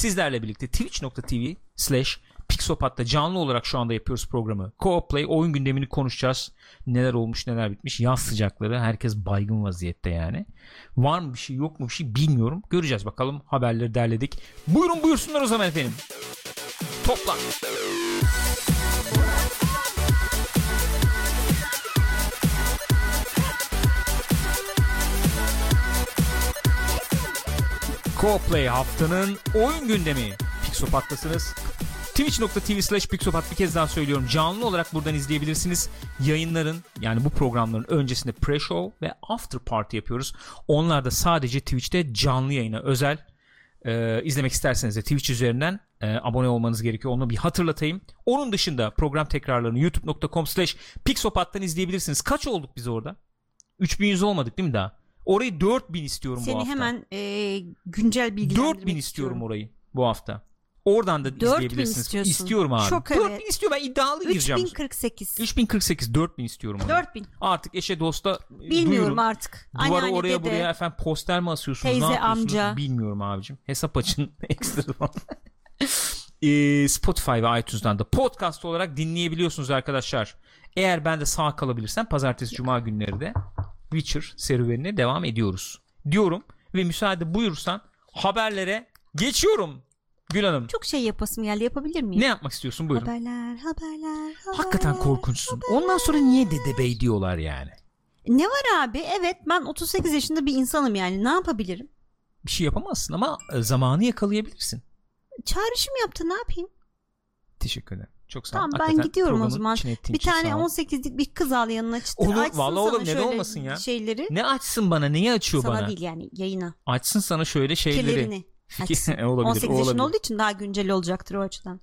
sizlerle birlikte twitch.tv slash Pixopat'ta canlı olarak şu anda yapıyoruz programı. Co-op Play oyun gündemini konuşacağız. Neler olmuş neler bitmiş. Yaz sıcakları. Herkes baygın vaziyette yani. Var mı bir şey yok mu bir şey bilmiyorum. Göreceğiz bakalım. Haberleri derledik. Buyurun buyursunlar o zaman efendim. Topla. Co-Play haftanın oyun gündemi. Pixopat'tasınız. Twitch.tv slash Pixopat bir kez daha söylüyorum. Canlı olarak buradan izleyebilirsiniz. Yayınların yani bu programların öncesinde pre-show ve after party yapıyoruz. Onlar da sadece Twitch'te canlı yayına özel. Ee, izlemek isterseniz de Twitch üzerinden e, abone olmanız gerekiyor. Onu bir hatırlatayım. Onun dışında program tekrarlarını youtube.com slash Pixopat'tan izleyebilirsiniz. Kaç olduk biz orada? 3100 olmadık değil mi daha? Orayı 4000 istiyorum Seni bu hafta. hemen e, güncel bilgilendirmek 4000 istiyorum orayı bu hafta. Oradan da 4000 izleyebilirsiniz. istiyorsun. İstiyorum abi. Çok 4000 evet. istiyor ben iddialı gireceğim. 3048. 3048 4000 istiyorum. onu. 4000. Artık eşe dosta Bilmiyorum duyurun. artık. Duvara Anneanne, oraya dede. buraya efendim poster mi asıyorsunuz Teyze, ne yapıyorsunuz amca. bilmiyorum abicim. Hesap açın ekstra falan. Ee, Spotify ve iTunes'dan da podcast olarak dinleyebiliyorsunuz arkadaşlar. Eğer ben de sağ kalabilirsem pazartesi cuma günleri de Witcher serüvenine devam ediyoruz. Diyorum ve müsaade buyursan haberlere geçiyorum. Gül Hanım Çok şey yapasım geldi. Yapabilir miyim? ne yapmak istiyorsun buyurun. Haberler, haberler, haberler. Hakikaten korkunçsun. Ondan sonra niye Dede Bey diyorlar yani? Ne var abi? Evet ben 38 yaşında bir insanım yani. Ne yapabilirim? Bir şey yapamazsın ama e, zamanı yakalayabilirsin. Çağrışım yaptı ne yapayım? Teşekkür ederim. Çok sağ. Tamam ben gidiyorum o zaman. Bir tane sağ ol. 18'lik bir kız al yanına çıtır. Olur, Açsın vallahi sana olur, neden olmasın ya? Şeyleri. Ne açsın bana? Neyi açıyor sana bana? değil yani yayına. Açsın sana şöyle şeyleri. Fikirlerini. Fikir-. E, olabilir, 18 o yaşında olabilir. olduğu için daha güncel olacaktır o açıdan.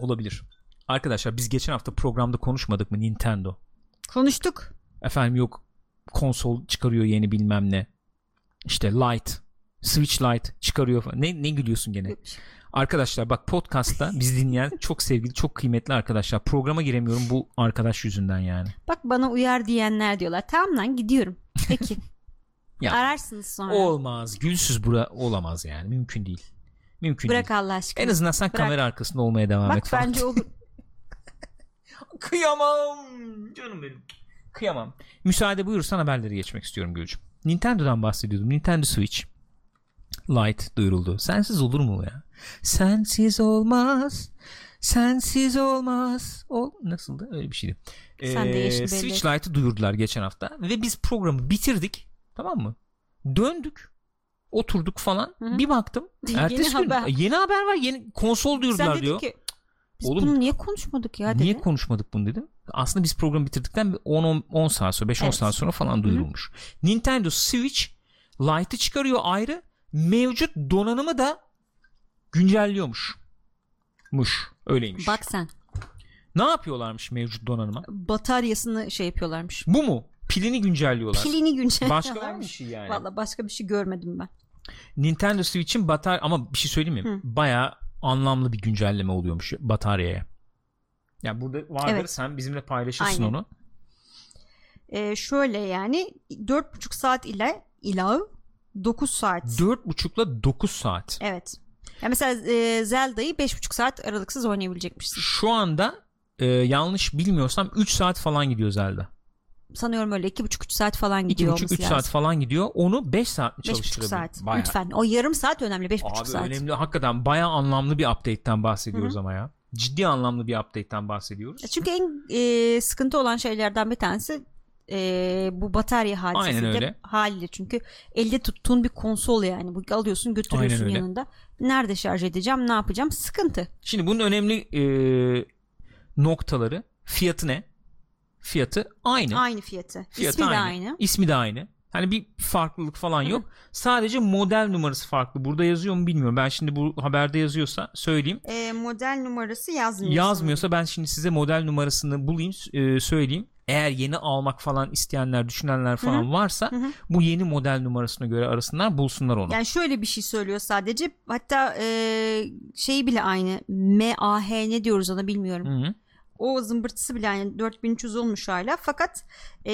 Olabilir. Arkadaşlar biz geçen hafta programda konuşmadık mı Nintendo? Konuştuk. Efendim yok konsol çıkarıyor yeni bilmem ne. İşte Lite, Switch Lite çıkarıyor falan. Ne, ne gülüyorsun gene? Arkadaşlar bak podcast'ta biz dinleyen çok sevgili çok kıymetli arkadaşlar programa giremiyorum bu arkadaş yüzünden yani. Bak bana uyar diyenler diyorlar. Tamam lan gidiyorum. Peki. Ya. Ararsınız sonra. Olmaz. Gülsüz bura olamaz yani. Mümkün değil. Mümkün Bırak değil. Allah aşkına. En azından sen Bırak. kamera arkasında olmaya devam et Bak bence olur. Kıyamam. Canım benim. Kıyamam. Müsaade buyursan haberleri geçmek istiyorum Gülcüm. Nintendo'dan bahsediyordum. Nintendo Switch Lite duyuruldu. Sensiz olur mu ya? Sensiz olmaz. Sensiz olmaz. O nasıldı? Öyle bir şeydi. Sen de belli Switch. Lite'ı duyurdular geçen hafta ve biz programı bitirdik. Tamam mı? Döndük. Oturduk falan. Hı hı. Bir baktım. Yeni ertesi gün haber. yeni haber var. Yeni konsol Sen duyurdular dedin diyor. ki biz Oğlum, bunu niye konuşmadık ya dedi. Niye konuşmadık bunu dedim. Aslında biz programı bitirdikten bir 10 10 saat sonra 5 10 Evet. saat sonra falan duyurulmuş. Nintendo Switch Lite'ı çıkarıyor ayrı. Mevcut donanımı da güncelliyormuş. Muş. Öyleymiş. Bak sen Ne yapıyorlarmış mevcut donanıma? bataryasını şey yapıyorlarmış. Bu mu? Pilini güncelliyorlar. Pilini güncelliyorlarmış. Başka var mı bir şey yani? Valla başka bir şey görmedim ben. Nintendo Switch'in batarya ama bir şey söyleyeyim mi? Hı. Bayağı anlamlı bir güncelleme oluyormuş bataryaya. Ya burada vardır Evet. sen bizimle paylaşırsın Aynen. onu. Ee, şöyle yani 4,5 saat ile ila 9 saat. 4.5'la 9 saat. Evet. Ya mesela e, Zelda'yı 5,5 saat aralıksız oynayabilecekmişsin. Şu anda e, yanlış bilmiyorsam 3 saat falan gidiyor Zelda. Sanıyorum öyle 2,5-3 saat falan gidiyor 2,5-3 olması saat falan gidiyor. Onu 5 saat mi 5,5 çalıştırabilir? saat. Bayağı. Lütfen. O yarım saat önemli. 5,5 Abi saat. önemli. Hakikaten bayağı anlamlı bir update'ten bahsediyoruz ama ya. Ciddi anlamlı bir update'ten bahsediyoruz. Çünkü en e, sıkıntı olan şeylerden bir tanesi e, bu batarya hadisesi Aynen de öyle. haliyle çünkü elde tuttuğun bir konsol yani bu alıyorsun götürüyorsun yanında nerede şarj edeceğim ne yapacağım sıkıntı Şimdi bunun önemli e, noktaları fiyatı ne? Fiyatı aynı. aynı fiyatı Fiyatı ismi de aynı İsmi de aynı. Hani bir farklılık falan yok. Sadece model numarası farklı. Burada yazıyor mu bilmiyorum. Ben şimdi bu haberde yazıyorsa söyleyeyim. E, model numarası yazmıyor Yazmıyorsa ben şimdi size model numarasını bulayım, e, söyleyeyim. Eğer yeni almak falan isteyenler, düşünenler falan varsa Hı hı. bu yeni model numarasına göre arasınlar, bulsunlar onu. yani şöyle bir şey söylüyor sadece hatta e, şey bile aynı MAH ne diyoruz ona bilmiyorum Hı hı. o zımbırtısı bile yani 4300 olmuş hala fakat e,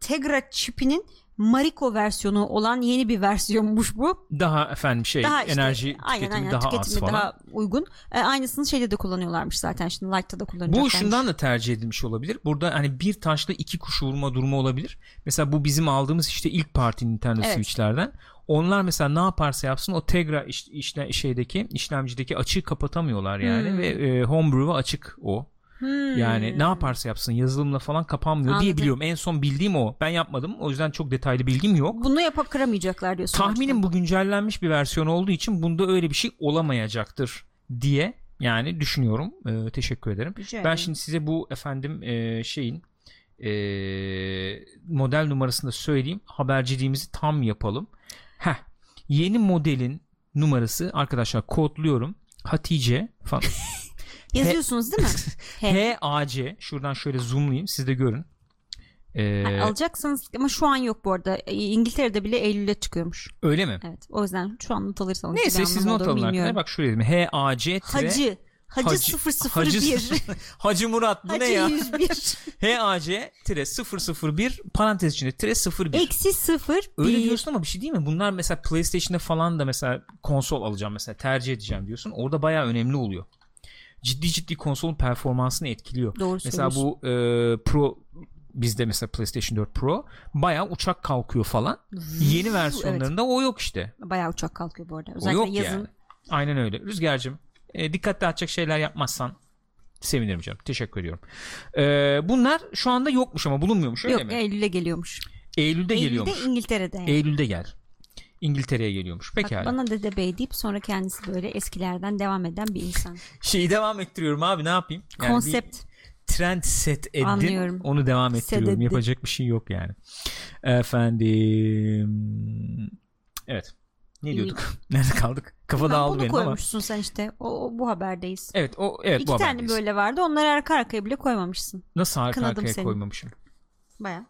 Tegra çipinin Mariko versiyonu olan yeni bir versiyonmuş bu. Daha efendim şey Daha işte, enerji aynen, tüketimi aynen, daha az tüketimi falan. daha uygun. E, aynısını şeyde de kullanıyorlarmış zaten şimdi Lite'da da kullanacaklarmış. Bu şundan da tercih edilmiş olabilir. Burada hani bir taşla iki kuş vurma durumu olabilir. Mesela bu bizim aldığımız işte ilk parti Nintendo Evet. Switch'lerden. Onlar mesela ne yaparsa yapsın o Tegra iş, işle, şeydeki işlemcideki açığı kapatamıyorlar yani Hmm. ve e, Homebrew'a açık o. Hmm. Yani ne yaparsa yapsın yazılımla falan kapanmıyor diye biliyorum. En son bildiğim o. Ben yapmadım. O yüzden çok detaylı bilgim yok. Bunu yapıp kıramayacaklar diyorsun. Tahminim bu güncellenmiş bir versiyon olduğu için bunda öyle bir şey olamayacaktır diye yani düşünüyorum. Ee, teşekkür ederim. Rica Ben şimdi size bu efendim e, şeyin e, model numarasını da söyleyeyim. Haberciliğimizi tam yapalım. Heh, yeni modelin numarası arkadaşlar kodluyorum. Hatice falan. Yazıyorsunuz değil mi? HAC şuradan şöyle zoomlayayım siz de görün. Ee, alacaksınız ama şu an yok bu arada. E, İngiltere'de bile Eylül'de çıkıyormuş. öyle mi? Evet. O yüzden şu an not alırsanız Neyse siz not alın arkadaşlar. Bak şuraya dedim. HAC Hacı. Hacı, Hacı- 001. Hacı Murat bu Hacı ne ya? 101. HAC 001 parantez içinde tire 01. Eksi 0 Öyle 1. diyorsun ama bir şey değil mi? Bunlar mesela PlayStation'da falan da mesela konsol alacağım mesela tercih edeceğim diyorsun. Orada bayağı önemli oluyor. Ciddi ciddi konsolun performansını etkiliyor. Doğru Mesela bu e, Pro bizde mesela PlayStation 4 Pro bayağı uçak kalkıyor falan. Yeni versiyonlarında o yok işte. Bayağı uçak kalkıyor bu arada. O Özellikle yok yazın. yani. Aynen öyle. Rüzgar'cığım e, dikkat dağıtacak şeyler yapmazsan sevinirim canım. Teşekkür ediyorum. E, bunlar şu anda yokmuş ama bulunmuyormuş öyle Yok mi? Eylül'e geliyormuş. Eylül'de, Eylül'de geliyormuş. İngiltere'de. yani. Eylül'de gel. İngiltere'ye geliyormuş. Bak, Pekala. bana dede bey deyip sonra kendisi böyle eskilerden devam eden bir insan. Şeyi devam ettiriyorum abi ne yapayım? Yani Konsept. trend set ettim. Anlıyorum. Onu devam ettiriyorum. Sededi. Yapacak bir şey yok yani. Efendim. Evet. Ne diyorduk? Nerede kaldık? Kafa Ben dağıldı bunu benim ama. koymuşsun sen işte. O, o- bu haberdeyiz. Evet o evet İki bu tane haberdeyiz. böyle vardı. Onları arka arkaya bile koymamışsın. Nasıl arka Kınadım arkaya seni. koymamışım? Baya.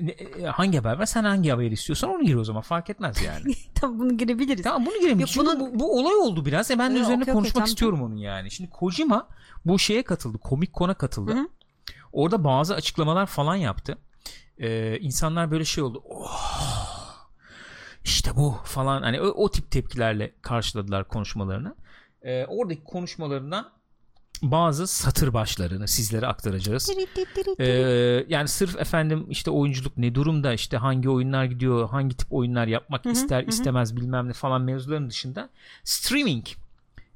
Ne- e, Hangi haber var? Sen hangi haberi istiyorsan onu gir o zaman. Fark etmez yani. tamam bunu girebiliriz. tamam bunu girelim. Yok, Çünkü bunun- bu, bu olay oldu biraz. E ben de Yok, üzerine okey, konuşmak tamam, istiyorum onun yani. Şimdi Kojima bu şeye katıldı. Komik Kon'a katıldı. Hı hı. Orada bazı açıklamalar falan yaptı. Ee, insanlar böyle şey oldu. Oh, işte bu falan. Hani o, o tip tepkilerle karşıladılar konuşmalarını. Ee, oradaki konuşmalarından bazı satır başlarını sizlere aktaracağız. Ee, yani sırf efendim işte oyunculuk ne durumda işte hangi oyunlar gidiyor hangi tip oyunlar yapmak Hı hı, ister hı istemez bilmem ne falan mevzuların dışında streaming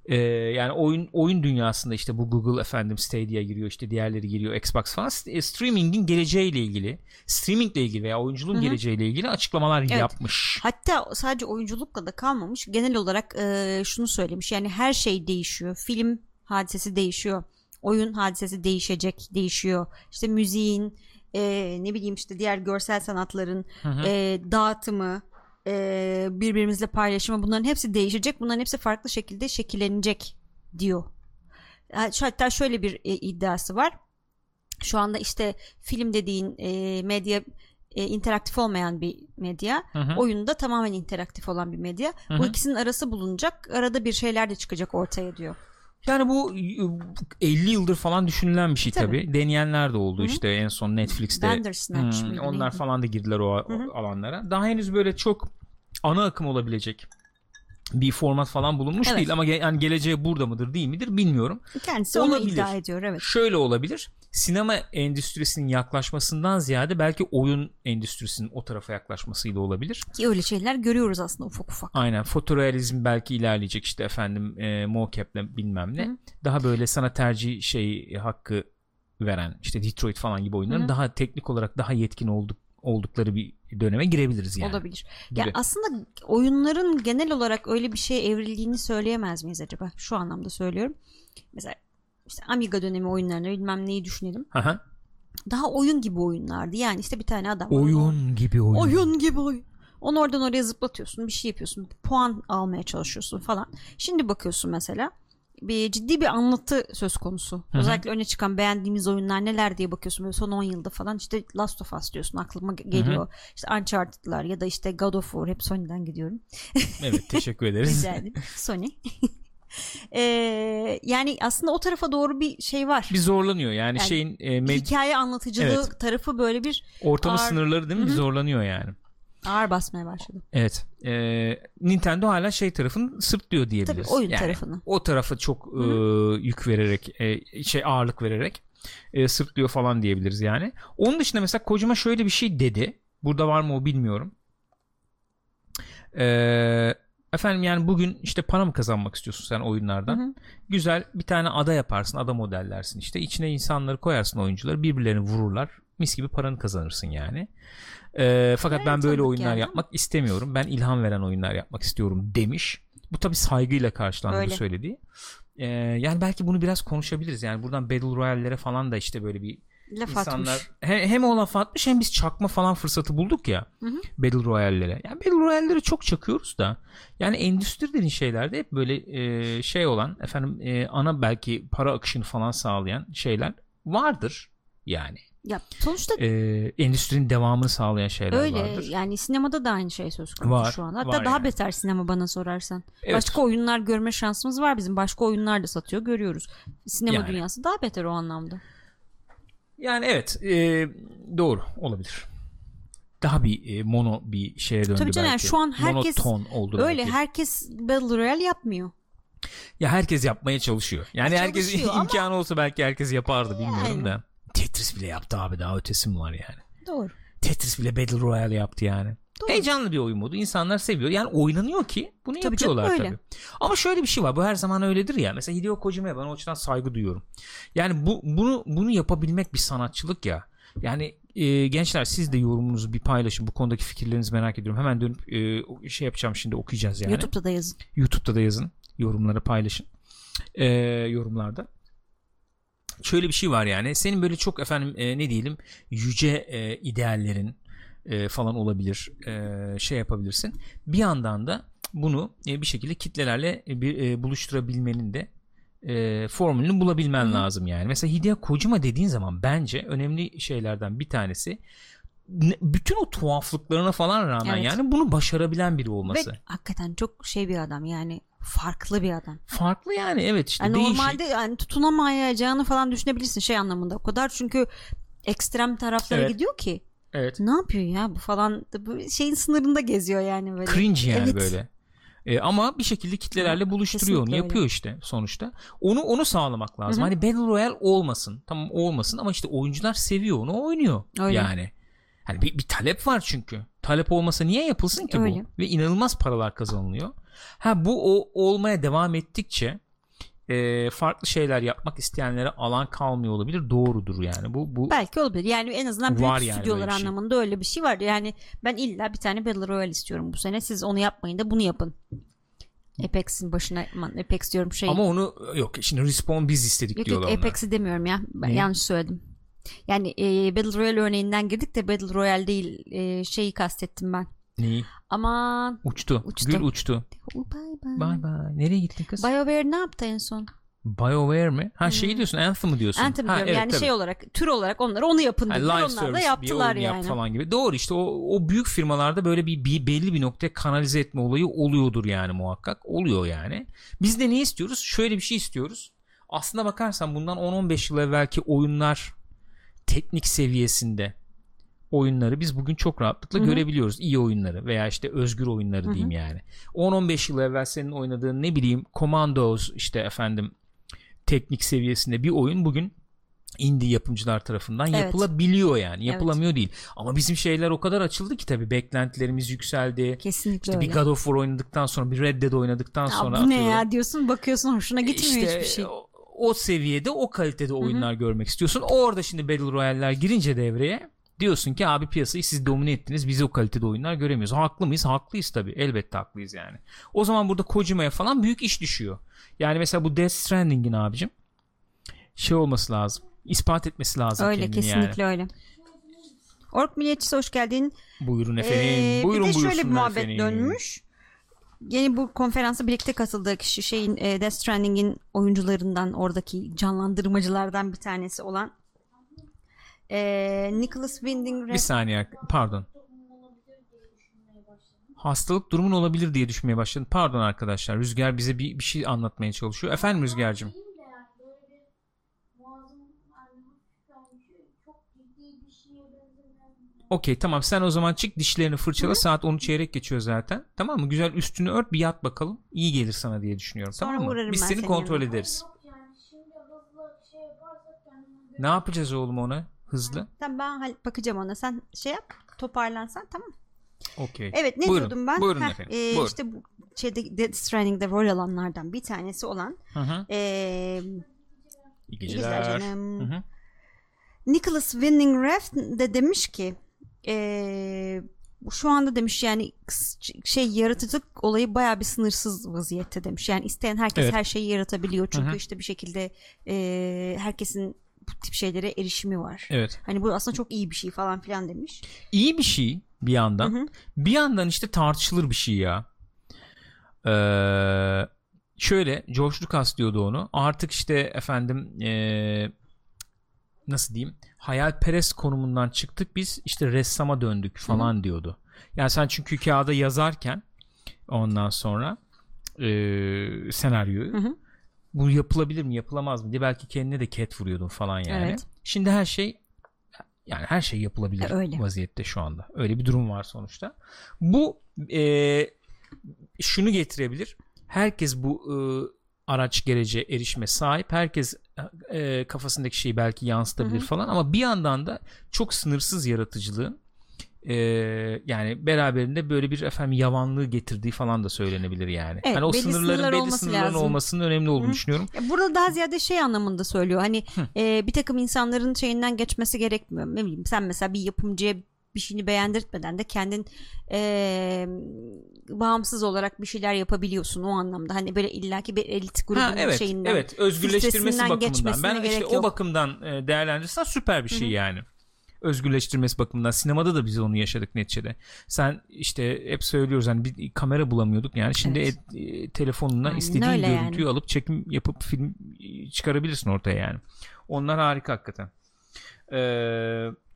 ee, yani oyun oyun dünyasında işte bu Google efendim Stadia giriyor işte diğerleri giriyor Xbox falan e, streamingin geleceğiyle ilgili streamingle ilgili veya oyunculuğun Hı hı. geleceğiyle ilgili açıklamalar Evet. yapmış. Hatta sadece oyunculukla da kalmamış. Genel olarak e, şunu söylemiş. Yani her şey değişiyor. Film hadisesi değişiyor. Oyun hadisesi değişecek, değişiyor. İşte müziğin, e, ne bileyim işte diğer görsel sanatların Hı hı. e, dağıtımı, e, birbirimizle paylaşımı bunların hepsi değişecek. Bunların hepsi farklı şekilde şekillenecek diyor. Ha- Hatta şöyle bir e, iddiası var. Şu anda işte film dediğin e, medya e, interaktif olmayan bir medya. Hı hı. Oyunda tamamen interaktif olan bir medya. Hı Bu hı. ikisinin arası bulunacak. Arada bir şeyler de çıkacak ortaya diyor. Yani bu e, 50 yıldır falan düşünülen bir şey Tabii. tabii. Deneyenler de oldu Hı hı. işte en son Netflix'te. Bandersnatch Hmm, onlar neydi? falan da girdiler o, o Hı hı. alanlara. Daha henüz böyle çok ana akım olabilecek bir format falan bulunmuş Evet. değil ama ge- yani geleceği burada mıdır değil midir bilmiyorum. Kendisi onu Olabilir. iddia ediyor evet. Şöyle olabilir. Sinema endüstrisinin yaklaşmasından ziyade belki oyun endüstrisinin o tarafa yaklaşmasıyla olabilir. Ki öyle şeyler görüyoruz aslında ufak ufak. Aynen fotorealizm belki ilerleyecek işte efendim e, mocap'le bilmem ne. Hı. Daha böyle sana tercih şey hakkı veren işte Detroit falan gibi oyunların Hı daha teknik olarak daha yetkin olduk oldukları bir döneme girebiliriz yani. Olabilir. Gibi. Ya aslında oyunların genel olarak öyle bir şeye evrildiğini söyleyemez miyiz acaba? Şu anlamda söylüyorum. Mesela işte Amiga dönemi oyunlarını bilmem neyi düşünelim. Aha. Daha oyun gibi oyunlardı. Yani işte bir tane adam var. Oyun gibi oyun. Oyun gibi oyun. Onu oradan oraya zıplatıyorsun, bir şey yapıyorsun, puan almaya çalışıyorsun falan. Şimdi bakıyorsun mesela bir ciddi bir anlatı söz konusu. hı. Özellikle öne çıkan beğendiğimiz oyunlar neler diye bakıyorsun. Böyle son 10 yılda falan işte Last of Us diyorsun aklıma ge- geliyor. İşte Uncharted'lar ya da işte God of War hep Sony'den gidiyorum. Evet teşekkür ederiz. Rica ederim. Sony. Ee, yani aslında o tarafa doğru bir şey var. Bir zorlanıyor yani, Yani şeyin e, med- Hikaye anlatıcılığı Evet. tarafı böyle bir ortamın ağır- sınırları değil mi? Bir Hı hı. zorlanıyor yani. ağır basmaya başladı. Evet. E, Nintendo hala şey tarafını sırtlıyor diyebiliriz. Tabii oyun Yani tarafını. O tarafı çok e, yük vererek, e, şey ağırlık vererek e, sırtlıyor falan diyebiliriz yani. Onun dışında mesela Kojima şöyle bir şey dedi. Burada var mı o bilmiyorum. Eee Efendim yani bugün işte para mı kazanmak istiyorsun sen oyunlardan? Hı hı. Güzel bir tane ada yaparsın, ada modellersin işte. İçine insanları koyarsın oyuncuları, birbirlerini vururlar. Mis gibi paranı kazanırsın yani. Ee, fakat Evet, ben böyle oyunlar yani yapmak istemiyorum. Ben ilham veren oyunlar yapmak istiyorum demiş. Bu tabii saygıyla karşılandı bu Öyle. söylediği. Ee, yani belki bunu biraz konuşabiliriz. Yani buradan Battle Royale'lere falan da işte böyle bir Laf insanlar atmış. he- hem o laf atmış hem biz çakma falan fırsatı bulduk ya Hı hı. Battle Royale'lere. Yani Battle Royale'lere çok çakıyoruz da yani endüstri dediğin şeylerde hep böyle e, şey olan efendim e, ana belki para akışını falan sağlayan şeyler vardır yani. Ya sonuçta E, endüstrinin devamını sağlayan şeyler öyle vardır. yani sinemada da aynı şey söz konusu Var, şu an. Hatta var daha yani. beter sinema bana sorarsan. Evet. Başka oyunlar görme şansımız var bizim. Başka oyunlar da satıyor görüyoruz. Sinema Yani. dünyası daha beter o anlamda. Yani evet e, doğru olabilir. Daha bir e, mono bir şeye döndü Tabii canım, yani belki. şu an herkes Monoton oldu Öyle belki. herkes Battle Royale yapmıyor. Ya herkes yapmaya çalışıyor. Yani Ya herkes çalışıyor ama- imkanı olsa belki herkes yapardı bilmiyorum Yani. da. Tetris bile yaptı abi daha ötesi mi var yani? Doğru. Tetris bile Battle Royale yaptı yani. Doğru. Heyecanlı bir oyun modu. İnsanlar seviyor. Yani oynanıyor ki bunu Tabii canım, yapıyorlar öyle. tabii. Ama şöyle bir şey var. Bu her zaman öyledir ya. Mesela Hideo Kojima'ya ben o açıdan saygı duyuyorum. Yani bu bunu bunu yapabilmek bir sanatçılık ya. Yani e, gençler siz de yorumunuzu bir paylaşın. Bu konudaki fikirlerinizi merak ediyorum. Hemen dönüp e, şey yapacağım şimdi okuyacağız yani. YouTube'da da yazın. YouTube'da da yazın. Yorumlara paylaşın. Ee, yorumlarda. Şöyle bir şey var yani. Senin böyle çok efendim e, ne diyelim yüce e, ideallerin e, falan olabilir. E, şey yapabilirsin. Bir yandan da bunu e, bir şekilde kitlelerle e, bir e, buluşturabilmenin de e, formülünü bulabilmen Hı lazım yani. Mesela Hideo Kojima dediğin zaman bence önemli şeylerden bir tanesi ne- bütün o tuhaflıklarına falan rağmen Evet. yani bunu başarabilen biri olması. Ve hakikaten çok şey bir adam yani farklı bir adam. Farklı yani evet işte Yani değişik. normalde yani tutunamayacağını falan düşünebilirsin şey anlamında. O kadar çünkü ekstrem taraflara Evet. gidiyor ki. Evet. Ne yapıyor ya bu falan bu şeyin sınırında geziyor yani böyle. Cringe yani Evet. böyle. E, ama bir şekilde kitlelerle buluşturuyor onu kesinlikle öyle. yapıyor işte sonuçta. Onu onu sağlamak lazım. Hı hı. Hani Battle Royale olmasın. Tamam olmasın ama işte oyuncular seviyor onu oynuyor. Öyle. Yani. Hani bir, bir talep var çünkü. Talep olmasa niye yapılsın ki Öyle. bu? Ve inanılmaz paralar kazanılıyor. Ha bu o olmaya devam ettikçe e, farklı şeyler yapmak isteyenlere alan kalmıyor olabilir. Doğrudur yani. Bu bu Belki olabilir. Yani en azından büyük yani stüdyolar şey. anlamında öyle bir şey var. Yani ben illa bir tane Battle Royale istiyorum bu sene. Siz onu yapmayın da bunu yapın. Apex'in başına aman Apex diyorum şey. ama onu yok şimdi Respawn biz istedik Yok yok diyorlar onlar. Apex'i demiyorum ya. Ben Ne? yanlış söyledim. Yani e, Battle Royale örneğinden girdik de Battle Royale değil e, şeyi kastettim ben. Neyi? Aman Uçtu. Uçtu. Gül uçtu. Bye bye. Bye bye. Nereye gittin kız? BioWare ne yaptı en son? BioWare mi? Ha şeyi diyorsun Anthem'ı diyorsun. Hmm. Anthem ha, diyorum. evet, yani tabii. şey olarak tür olarak onlara onu yapın dediler. live Onlar da yaptılar oyun yap yani. falan gibi. Doğru işte o, o büyük firmalarda böyle bir, bir belli bir noktaya kanalize etme olayı oluyordur yani muhakkak. Oluyor yani. Biz de ne istiyoruz? Şöyle bir şey istiyoruz. Aslına bakarsan bundan 10-15 yıl evvelki oyunlar teknik seviyesinde oyunları biz bugün çok rahatlıkla Hı hı. görebiliyoruz. İyi oyunları veya işte özgür oyunları Hı hı. diyeyim yani. 10-15 yıl evvel senin oynadığın ne bileyim Commandos işte efendim teknik seviyesinde bir oyun bugün indie yapımcılar tarafından Evet. yapılabiliyor yani. Evet. Yapılamıyor değil. Ama bizim şeyler o kadar açıldı ki tabii beklentilerimiz yükseldi. Kesinlikle İşte öyle. bir God of War oynadıktan sonra bir Red Dead oynadıktan Ya sonra bu ne ya diyorsun bakıyorsun hoşuna gitmiyor İşte hiçbir şey. o, o seviyede o kalitede oyunlar görmek istiyorsun. Orada şimdi Battle Royale'ler girince devreye diyorsun ki abi piyasayı siz domine ettiniz. Biz o kalitede oyunlar göremiyoruz. Haklı mıyız? Haklıyız tabii. Elbette haklıyız yani. O zaman burada Kojima'ya falan büyük iş düşüyor. Yani mesela bu Death Stranding'in abicim şey olması lazım. İspat etmesi lazım Öyle kendini kesinlikle yani. öyle. Ork Milliyetçisi hoş geldin. Buyurun efendim. Ee, Buyurun bir de şöyle bir muhabbet efendim. dönmüş. Yeni bu konferansa birlikte katıldığı kişi şeyin e, Death Stranding'in oyuncularından oradaki canlandırmacılardan bir tanesi olan e, Nicholas Winding Bir saniye pardon. hastalık durumun olabilir diye düşünmeye başladım. Pardon arkadaşlar. Rüzgar bize bir, bir şey anlatmaya çalışıyor. Efendim Rüzgar'cığım. Okey tamam sen o zaman çık dişlerini fırçala saat 10 çeyrek geçiyor zaten. Tamam mı? Güzel üstünü ört bir yat bakalım. İyi gelir sana diye düşünüyorum. Sonra tamam mı? Biz seni kontrol yanına. ederiz. yani şimdi hızlı şey Ne yapacağız oğlum ona? Hızlı. Tamam ben hal- bakacağım ona. Sen şey yap. Toparlansan tamam. Okey. Evet ne Buyurun, diyordum ben? buyurun Heh, efendim, e, buyurun. işte bu şeyde Death Stranding'de rol alanlardan bir tanesi olan Hı hı. e, İyi geceler. geceler canım. Hı hı. Nicholas Winding Refn de demiş ki eee, şu anda demiş yani kıs- şey yaratıcılık olayı baya bir sınırsız vaziyette demiş. Yani isteyen herkes Evet. her şeyi yaratabiliyor. Çünkü Hı hı. işte bir şekilde eee, herkesin bu tip şeylere erişimi var. Evet. Hani bu aslında çok iyi bir şey falan filan demiş. İyi bir şey bir yandan. Hı hı. Bir yandan işte tartışılır bir şey ya. Ee, şöyle George Lucas diyordu onu. Artık işte efendim ee, nasıl diyeyim hayalperest konumundan çıktık biz işte ressama döndük falan diyordu. Yani sen çünkü kağıda yazarken ondan sonra ee, senaryoyu Hı hı. Bu yapılabilir mi yapılamaz mı diye belki kendine de ket vuruyordun falan yani. Evet. Şimdi her şey yani her şey yapılabilir E, öyle. vaziyette şu anda. Öyle bir durum var sonuçta. Bu e, şunu getirebilir. Herkes bu e, araç gerece erişime sahip. Herkes e, kafasındaki şeyi belki yansıtabilir Hı hı. falan ama bir yandan da çok sınırsız yaratıcılığın e, yani beraberinde böyle bir efendim yavanlığı getirdiği falan da söylenebilir yani. Evet, hani o belli sınırların sınırlar belli olması sınırların lazım. olmasının önemli olduğunu Hı. düşünüyorum. Burada daha ziyade şey anlamında söylüyor. Hani e, bir takım insanların şeyinden geçmesi gerekmiyor. Ne bileyim sen mesela bir yapımcıya bir şeyini beğendirtmeden de kendin e, bağımsız olarak bir şeyler yapabiliyorsun o anlamda. Hani böyle illaki bir elit grubunun Ha, evet, şeyinden. evet özgürleştirmesi bakımından. Ben işte o bakımdan e, değerlendirirsen süper bir şey yani. Özgürleştirmesi bakımından. Sinemada da biz onu yaşadık neticede. Sen işte hep söylüyoruz hani bir kamera bulamıyorduk yani. Şimdi Evet. e, e, telefonunla Aynen istediğin öyle yani. görüntüyü alıp çekim yapıp film çıkarabilirsin ortaya yani. Onlar harika hakikaten. Ee,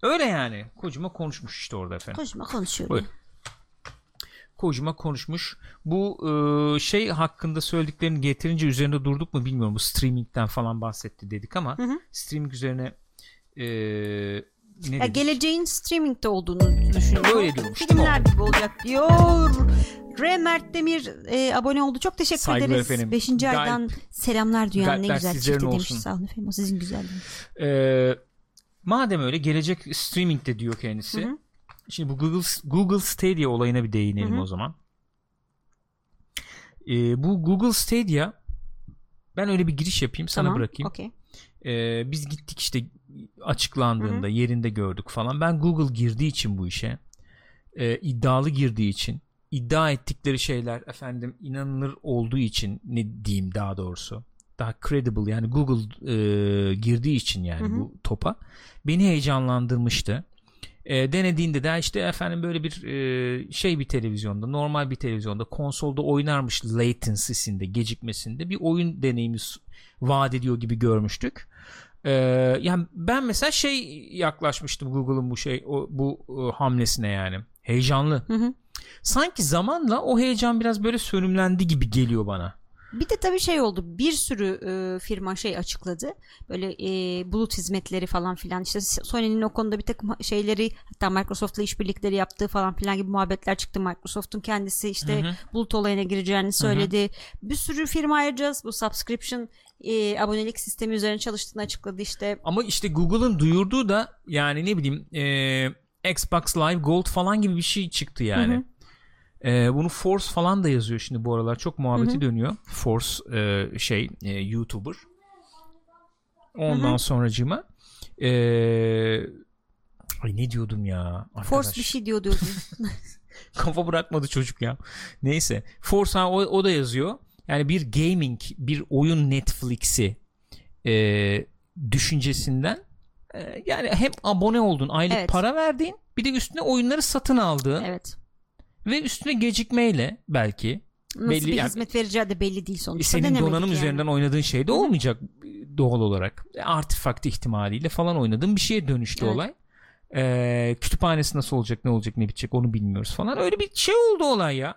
öyle yani. Kocuma konuşmuş işte orada efendim. Konuşma konuşuyorum. Buyur. Kojima konuşmuş. Bu e, şey hakkında söylediklerini getirince üzerinde durduk mu bilmiyorum. Bu streamingden falan bahsetti dedik ama Hı hı. streaming üzerine e, ne Ya geleceğin streamingde olduğunu düşünüyorum. Öyle diyormuş, Filmler gibi olacak diyor. R. Mert Demir e, abone oldu. Çok teşekkür Saygılar ederiz. efendim. Beşinci Galip- aydan selamlar dünyanın ne güzel çifti demiş. olsun. Sağ olun efendim. O sizin güzelliğiniz. E, madem öyle gelecek streamingde diyor kendisi. Hı hı. Şimdi bu Google Google Stadia olayına bir değinelim Hı hı. o zaman. E, bu Google Stadia ben öyle bir giriş yapayım sana Tamam. bırakayım. Okey. Ee, biz gittik işte açıklandığında yerinde gördük falan. Ben Google girdiği için bu işe e, iddialı girdiği için iddia ettikleri şeyler efendim inanılır olduğu için ne diyeyim daha doğrusu daha credible yani Google e, girdiği için yani Hı hı. bu topa beni heyecanlandırmıştı. E, denediğinde de işte efendim böyle bir e, şey bir televizyonda normal bir televizyonda konsolda oynarmış latency'sinde gecikmesinde bir oyun deneyimi vaat ediyor gibi görmüştük. E, yani ben mesela şey yaklaşmıştım Google'ın bu şey o, bu e, hamlesine yani heyecanlı. Hı hı. Sanki zamanla o heyecan biraz böyle sönümlendi gibi geliyor bana. Bir de tabii şey oldu. Bir sürü e, firma şey açıkladı. Böyle e, bulut hizmetleri falan filan. İşte Sony'nin o konuda bir takım şeyleri hatta Microsoft'la işbirlikleri yaptığı falan filan gibi muhabbetler çıktı. Microsoft'un kendisi işte Hı hı. bulut olayına gireceğini söyledi. Bir sürü firma ayrıca bu subscription e, abonelik sistemi üzerine çalıştığını açıkladı işte. Ama işte Google'ın duyurduğu da yani ne bileyim e, Xbox Live Gold falan gibi bir şey çıktı yani. Hı hı. E, bunu Force falan da yazıyor şimdi bu aralar. Çok muhabbeti Hı hı. dönüyor. Force e, şey e, YouTuber. Ondan Hı hı. sonracığıma e, ay ne diyordum ya arkadaş. Force bir şey diyor diyordun. Kafa bırakmadı çocuk ya. Neyse. Force ha, o, o da yazıyor. Yani bir gaming, bir oyun Netflix'i e, düşüncesinden e, yani hem abone oldun, aylık Evet. para verdiğin, bir de üstüne oyunları satın aldığın evet. Ve üstüne gecikmeyle belki Nasıl Belli- bir yani- hizmet vereceği de belli değil sonuçta. senin donanım yani. üzerinden oynadığın şey de olmayacak e, doğal olarak. Artifact ihtimaliyle falan oynadığın bir şeye dönüştü Evet. olay. Ee, kütüphanesi nasıl olacak ne olacak ne bitecek onu bilmiyoruz falan. Öyle bir şey oldu olay ya.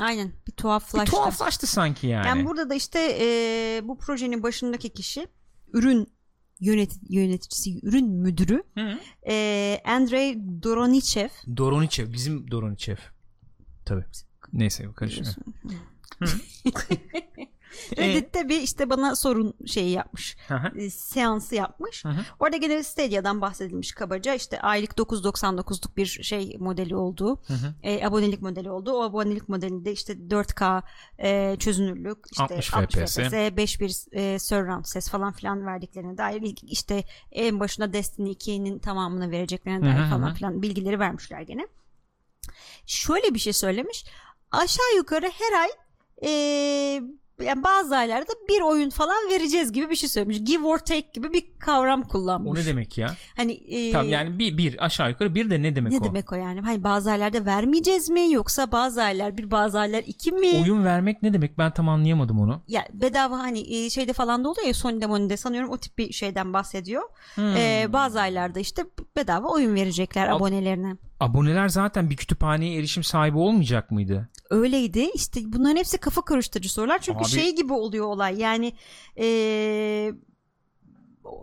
Aynen bir Bir tuhaflaştı. tuhaflaştı sanki yani. Yani burada da işte e, bu projenin başındaki kişi ürün yönet yöneticisi, ürün müdürü Hı. e, Andrei Doronichev. Doronichev bizim Doronichev. Tabii. Neyse karışmıyor. Reddit'te bir işte bana sorun şeyi yapmış. E, seansı yapmış. Orada gene Stadia'dan bahsedilmiş kabaca. İşte aylık 9.99'luk bir şey modeli olduğu, e, abonelik modeli olduğu. O abonelik modelinde işte 4K e, çözünürlük, işte 60 60 FPS. FPS, 5.1 e, surround ses falan filan verdiklerine dair ilk- işte en başına Destiny 2'nin tamamını vereceklerine dair falan filan bilgileri vermişler gene. Şöyle bir şey söylemiş. Aşağı yukarı her ay e, yani bazı aylarda bir oyun falan vereceğiz gibi bir şey söylemiş. Give or take gibi bir kavram kullanmış. O ne demek ya? Hani e, Tamam yani bir, bir aşağı yukarı bir de ne demek ne o? demek o yani? Hani bazı aylarda vermeyeceğiz mi yoksa bazı aylar bir bazı aylar iki mi? Oyun vermek ne demek? Ben tam anlayamadım onu. Ya bedava hani e, şeyde falan da oluyor ya Sony'de Mony'de sanıyorum o tip bir şeyden bahsediyor. Hmm. E, bazı aylarda işte bedava oyun verecekler Ab- abonelerine. Aboneler zaten bir kütüphaneye erişim sahibi olmayacak mıydı? Öyleydi. İşte bunların hepsi kafa karıştırıcı sorular. Çünkü Abi- şey gibi oluyor olay. Yani eee,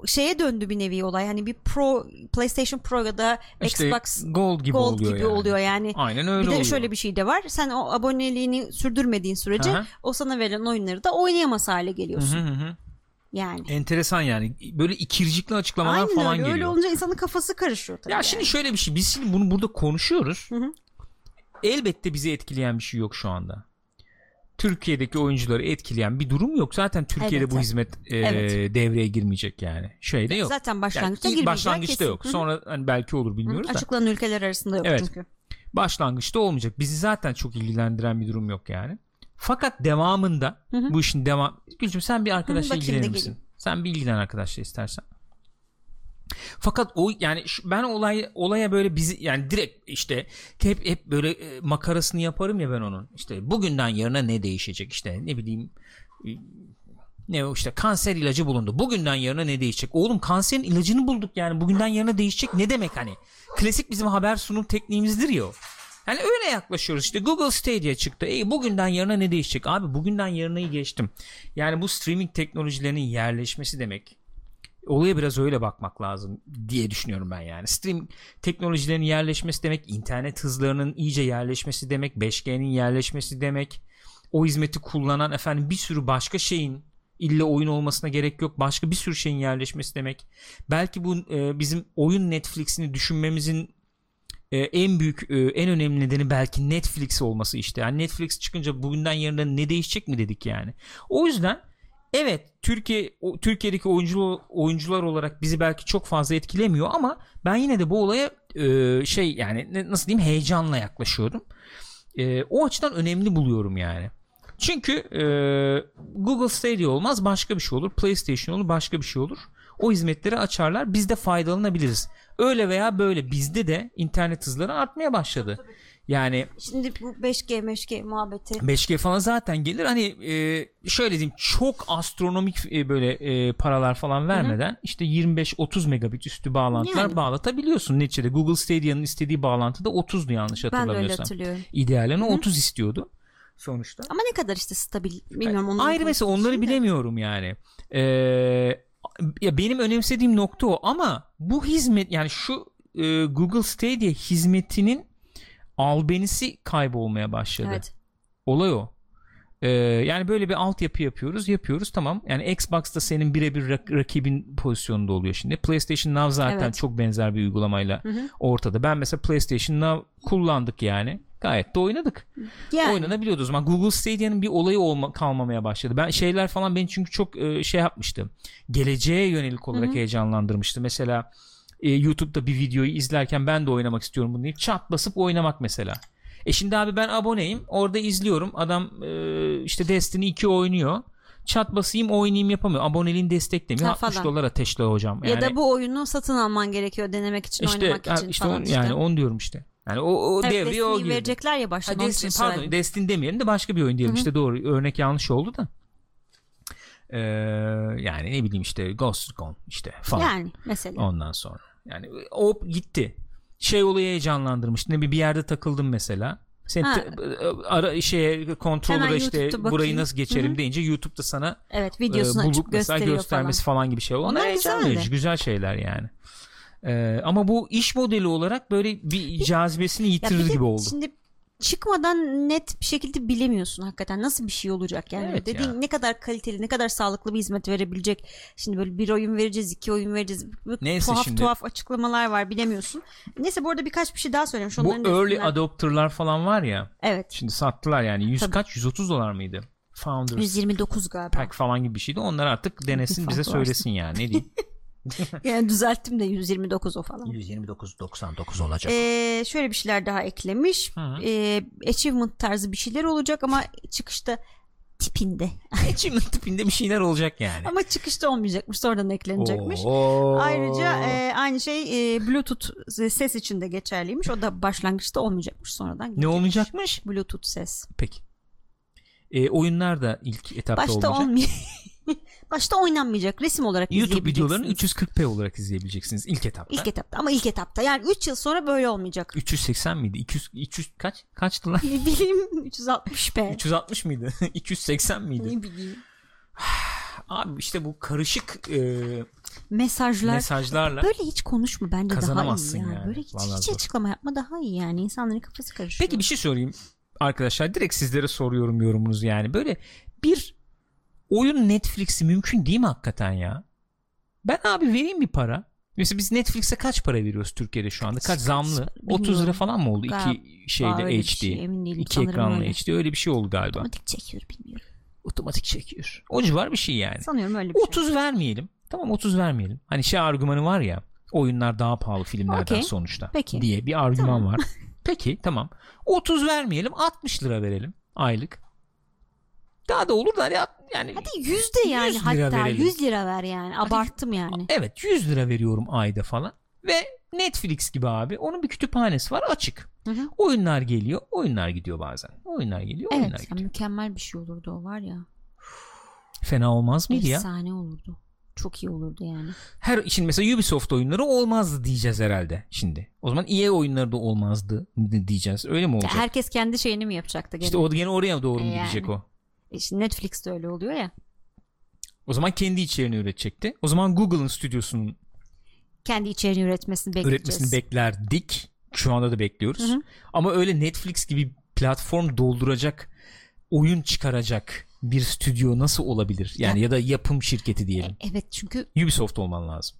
şeye döndü bir nevi olay. Hani bir Pro PlayStation Pro ya da İşte Xbox Gold gibi Gold oluyor gibi yani. oluyor yani. Aynen öyle bir de oluyor. şöyle bir şey de var. Sen o aboneliğini sürdürmediğin sürece Hı hı. o sana verilen oyunları da oynayamaz hale geliyorsun. hı hı hı. Yani. Enteresan yani. Böyle ikircikli açıklamalar Aynen falan öyle. geliyor. Öyle olunca insanın kafası karışıyor tabii. Ya yani. şimdi şöyle bir şey. Biz şimdi bunu burada konuşuyoruz. Hı hı. Elbette bizi etkileyen bir şey yok şu anda. Türkiye'deki oyuncuları etkileyen bir durum yok. Zaten Türkiye'de Elbette. bu hizmet e, Evet. devreye girmeyecek yani. Şeyde yok. Zaten Yani başlangıçta ilk girmeyecek başlangıçta kesin. yok. Hı hı. Sonra hani belki olur bilmiyoruz da. Açıklanan ülkeler arasında yok Evet. çünkü. Başlangıçta olmayacak. Bizi zaten çok ilgilendiren bir durum yok yani. Fakat devamında Hı hı. bu işin devam Gülcüm sen bir arkadaşla ilgilenir misin? Sen bir ilgilen arkadaşla istersen. Fakat o yani şu- ben olay olaya böyle bizi yani direkt işte hep hep böyle e, makarasını yaparım ya ben onun. İşte bugünden yarına ne değişecek işte ne bileyim e, ne o işte kanser ilacı bulundu. Bugünden yarına ne değişecek? Oğlum kanserin ilacını bulduk yani bugünden yarına değişecek ne demek hani? Klasik bizim haber sunum tekniğimizdir ya o. Yani öyle yaklaşıyoruz işte Google Stadia çıktı. Ey bugünden yarına ne değişecek? Abi bugünden yarınayı geçtim. Yani bu streaming teknolojilerinin yerleşmesi demek. Olaya biraz öyle bakmak lazım diye düşünüyorum ben yani. Stream teknolojilerinin yerleşmesi demek, internet hızlarının iyice yerleşmesi demek, 5G'nin yerleşmesi demek. O hizmeti kullanan efendim bir sürü başka şeyin illa oyun olmasına gerek yok. Başka bir sürü şeyin yerleşmesi demek. Belki bu e, bizim oyun Netflix'ini düşünmemizin e, en büyük e, en önemli nedeni belki Netflix olması işte. Yani Netflix çıkınca bugünden yarına ne değişecek mi dedik yani. O yüzden evet Türkiye Türkiye'deki oyuncu oyuncular olarak bizi belki çok fazla etkilemiyor ama ben yine de bu olaya e, şey yani nasıl diyeyim heyecanla yaklaşıyorum. E, o açıdan önemli buluyorum yani. Çünkü e, Google Stadia olmaz başka bir şey olur. PlayStation olur başka bir şey olur. O hizmetleri açarlar. Biz de faydalanabiliriz. Öyle veya böyle bizde de internet hızları artmaya başladı. Yani Şimdi bu 5G 5G muhabbeti 5G falan zaten gelir. Hani e, şöyle diyeyim çok astronomik e, böyle e, paralar falan vermeden işte 25-30 megabit üstü bağlantılar Yani. bağlatabiliyorsun. Neticede Google Stadia'nın istediği bağlantı da 30'du yanlış ben de öyle hatırlamıyorsam. hatırlıyorum. İdealini 30 istiyordu sonuçta. Ama ne kadar işte stabil bilmiyorum. Onu Ayrı mesela onları bilemiyorum yani. Ee, ya benim önemsediğim nokta o ama bu hizmet yani şu e, Google Stadia hizmetinin albenisi kaybolmaya başladı. Evet. Olay o. Ee, yani böyle bir altyapı yapıyoruz yapıyoruz tamam yani Xbox'ta senin birebir rak- rakibin pozisyonunda oluyor şimdi PlayStation Now zaten Evet. çok benzer bir uygulamayla Hı hı. ortada ben mesela PlayStation Now kullandık yani gayet de oynadık. Yani. Oynanabiliyordu o zaman. Google Stadia'nın bir olayı olma, kalmamaya başladı. Ben şeyler falan beni çünkü çok e, şey yapmıştı. Geleceğe yönelik olarak Hı hı. heyecanlandırmıştı. Mesela e, YouTube'da bir videoyu izlerken ben de oynamak istiyorum bunu deyip çat basıp oynamak mesela. E şimdi abi ben aboneyim orada izliyorum. Adam e, işte Destiny 2 oynuyor. Çat basayım oynayayım yapamıyor. Aboneliğin desteklemiyor Ha, 60 falan. dolar ateşle hocam. Ya yani, da bu oyunu satın alman gerekiyor denemek için işte, oynamak için işte falan on- işte. yani onu diyorum işte yani o, o Evet, devreye o girdi. verecekler ya Ha, baştan için Destiny, pardon söyledim. Destiny demeyelim de başka bir oyun diyelim Hı hı. işte doğru örnek yanlış oldu da Ee, yani ne bileyim işte Ghost Recon işte falan Yani mesela. ondan sonra yani o gitti şey olayı heyecanlandırmış. Ne bir bir yerde takıldım mesela. Sen Ha. ara şeye Hemen işte burayı nasıl geçerim Hı hı. deyince YouTube'da sana Evet e, videosunu açıp bulup mesela gösteriyor göstermesi falan. falan, gibi şey. Onlar, Onlar verici, güzel şeyler yani. E, ama bu iş modeli olarak böyle bir cazibesini yitirir gibi oldu. Şimdi çıkmadan net bir şekilde bilemiyorsun hakikaten nasıl bir şey olacak yani Evet dediğin ya. ne kadar kaliteli ne kadar sağlıklı bir hizmet verebilecek şimdi böyle bir oyun vereceğiz iki oyun vereceğiz Neyse tuhaf şimdi- tuhaf açıklamalar var bilemiyorsun neyse bu arada birkaç bir şey daha söylemiş Bu onların da early üstünden- adopter'lar falan var ya. evet Şimdi sattılar yani. 100 Tabii. kaç? 130 dolar mıydı? Founders 129 galiba Pack falan gibi bir şeydi. Onlar artık denesin bize söylesin yani. Ne diyeyim? yani düzelttim de 129 o falan 129.99 olacak. Ee, şöyle bir şeyler daha eklemiş. Hı hı. Ee, achievement tarzı bir şeyler olacak ama çıkışta tipinde. Achievement tipinde bir şeyler olacak yani. ama çıkışta olmayacakmış. Sonradan eklenecekmiş. Oo. Ayrıca e, aynı şey e, Bluetooth ses için de geçerliymiş. O da başlangıçta olmayacakmış. Sonradan ne olmayacakmış? Bluetooth ses. Peki. E, oyunlar da ilk etapta Başta olmayacak. olmayacak. Başta oynanmayacak. Resim olarak YouTube videolarını 340p olarak izleyebileceksiniz ilk etapta. İlk etapta ama ilk etapta. Yani 3 yıl sonra böyle olmayacak. 380 miydi? 200 300 kaç? Kaçtı lan? Ne bileyim 360p. 360 mıydı? 280 miydi? Ne bileyim. Abi işte bu karışık e, Mesajlar. mesajlarla Böyle hiç konuşma bence daha iyi ya. yani. Böyle hiç, Vallahi hiç zor. açıklama yapma daha iyi yani. İnsanların kafası karışıyor. Peki bir şey sorayım arkadaşlar. Direkt sizlere soruyorum yorumunuzu yani. Böyle bir oyun Netflix'i mümkün değil mi hakikaten ya? Ben abi vereyim bir para. Mesela biz Netflix'e kaç para veriyoruz Türkiye'de şu anda? Kaç zamlı? 30 lira falan mı oldu? Galiba İki şeyde HD. şey, iki ekranlı öyle. HD. Öyle bir şey oldu galiba. Otomatik çekiyor bilmiyorum. Otomatik çekiyor. O civar bir şey yani. Sanıyorum öyle bir şey. 30 vermeyelim. Tamam 30 vermeyelim. Hani şey argümanı var ya. Oyunlar daha pahalı filmlerden Okey. sonuçta. Peki. Diye bir argüman Tamam. var. Peki tamam. 30 vermeyelim 60 lira verelim aylık. Daha da olur da hani yani Hadi 100 de yani 100 lira hatta verelim. 100 lira ver yani. Abarttım yani. evet 100 lira veriyorum ayda falan. Ve Netflix gibi abi onun bir kütüphanesi var açık. Hı hı. Oyunlar geliyor oyunlar gidiyor bazen. Oyunlar geliyor oyunlar Evet ya, gidiyor. mükemmel bir şey olurdu o var ya. Fena olmaz mıydı ya? Efsane olurdu. Çok iyi olurdu yani. Her için mesela Ubisoft oyunları olmazdı diyeceğiz herhalde şimdi. O zaman EA oyunları da olmazdı diyeceğiz. Öyle mi Ya olacak? herkes kendi şeyini mi yapacaktı gene? İşte o gene oraya doğru mu Yani. gidecek o? İşte Netflix'te öyle oluyor ya. O zaman kendi içeriğini üretecekti. O zaman Google'ın stüdyosunun Kendi içeriğini üretmesini bekleyeceğiz. üretmesini beklerdik. Şu anda da bekliyoruz. Hı hı. Ama öyle Netflix gibi platform dolduracak, oyun çıkaracak bir stüdyo nasıl olabilir? Yani ya, da yapım şirketi diyelim. Evet çünkü Ubisoft olman lazım.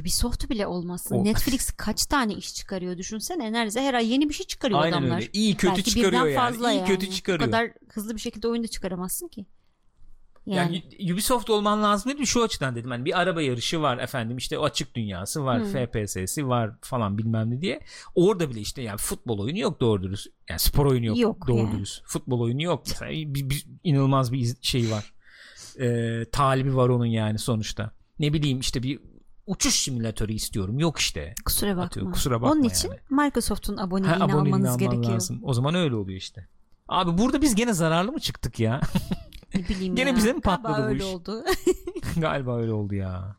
Ubisoft bile olmasın. O- Netflix kaç tane iş çıkarıyor düşünsene. Neredeyse her ay yeni bir şey çıkarıyor Aynen adamlar. öyle. İyi kötü Belki çıkarıyor yani. fazla İyi yani. kötü çıkarıyor. Bu kadar hızlı bir şekilde oyun da çıkaramazsın ki. Yani, Yani, Ubisoft olman lazım dedim şu açıdan dedim. Hani bir araba yarışı var efendim işte açık dünyası var Hmm. FPS'si var falan bilmem ne diye. Orada bile işte yani futbol oyunu yok doğru dürüst. Yani spor oyunu yok, Yok doğru yani. dürüst. Futbol oyunu yok. Mesela bir, bir- inanılmaz bir şey var. Ee, talibi var onun yani sonuçta. Ne bileyim işte bir uçuş simülatörü istiyorum. Yok işte. kusura bakma. Atıyor, kusura bakma Onun için yani. Microsoft'un Ha, aboneliğini aboneliğini almanız alman gerekiyor. lazım. O zaman öyle oluyor işte. Abi burada biz gene zararlı mı çıktık ya? Ne bileyim Gene ya. bize mi Galiba patladı bu öyle iş? oldu. Galiba öyle oldu ya.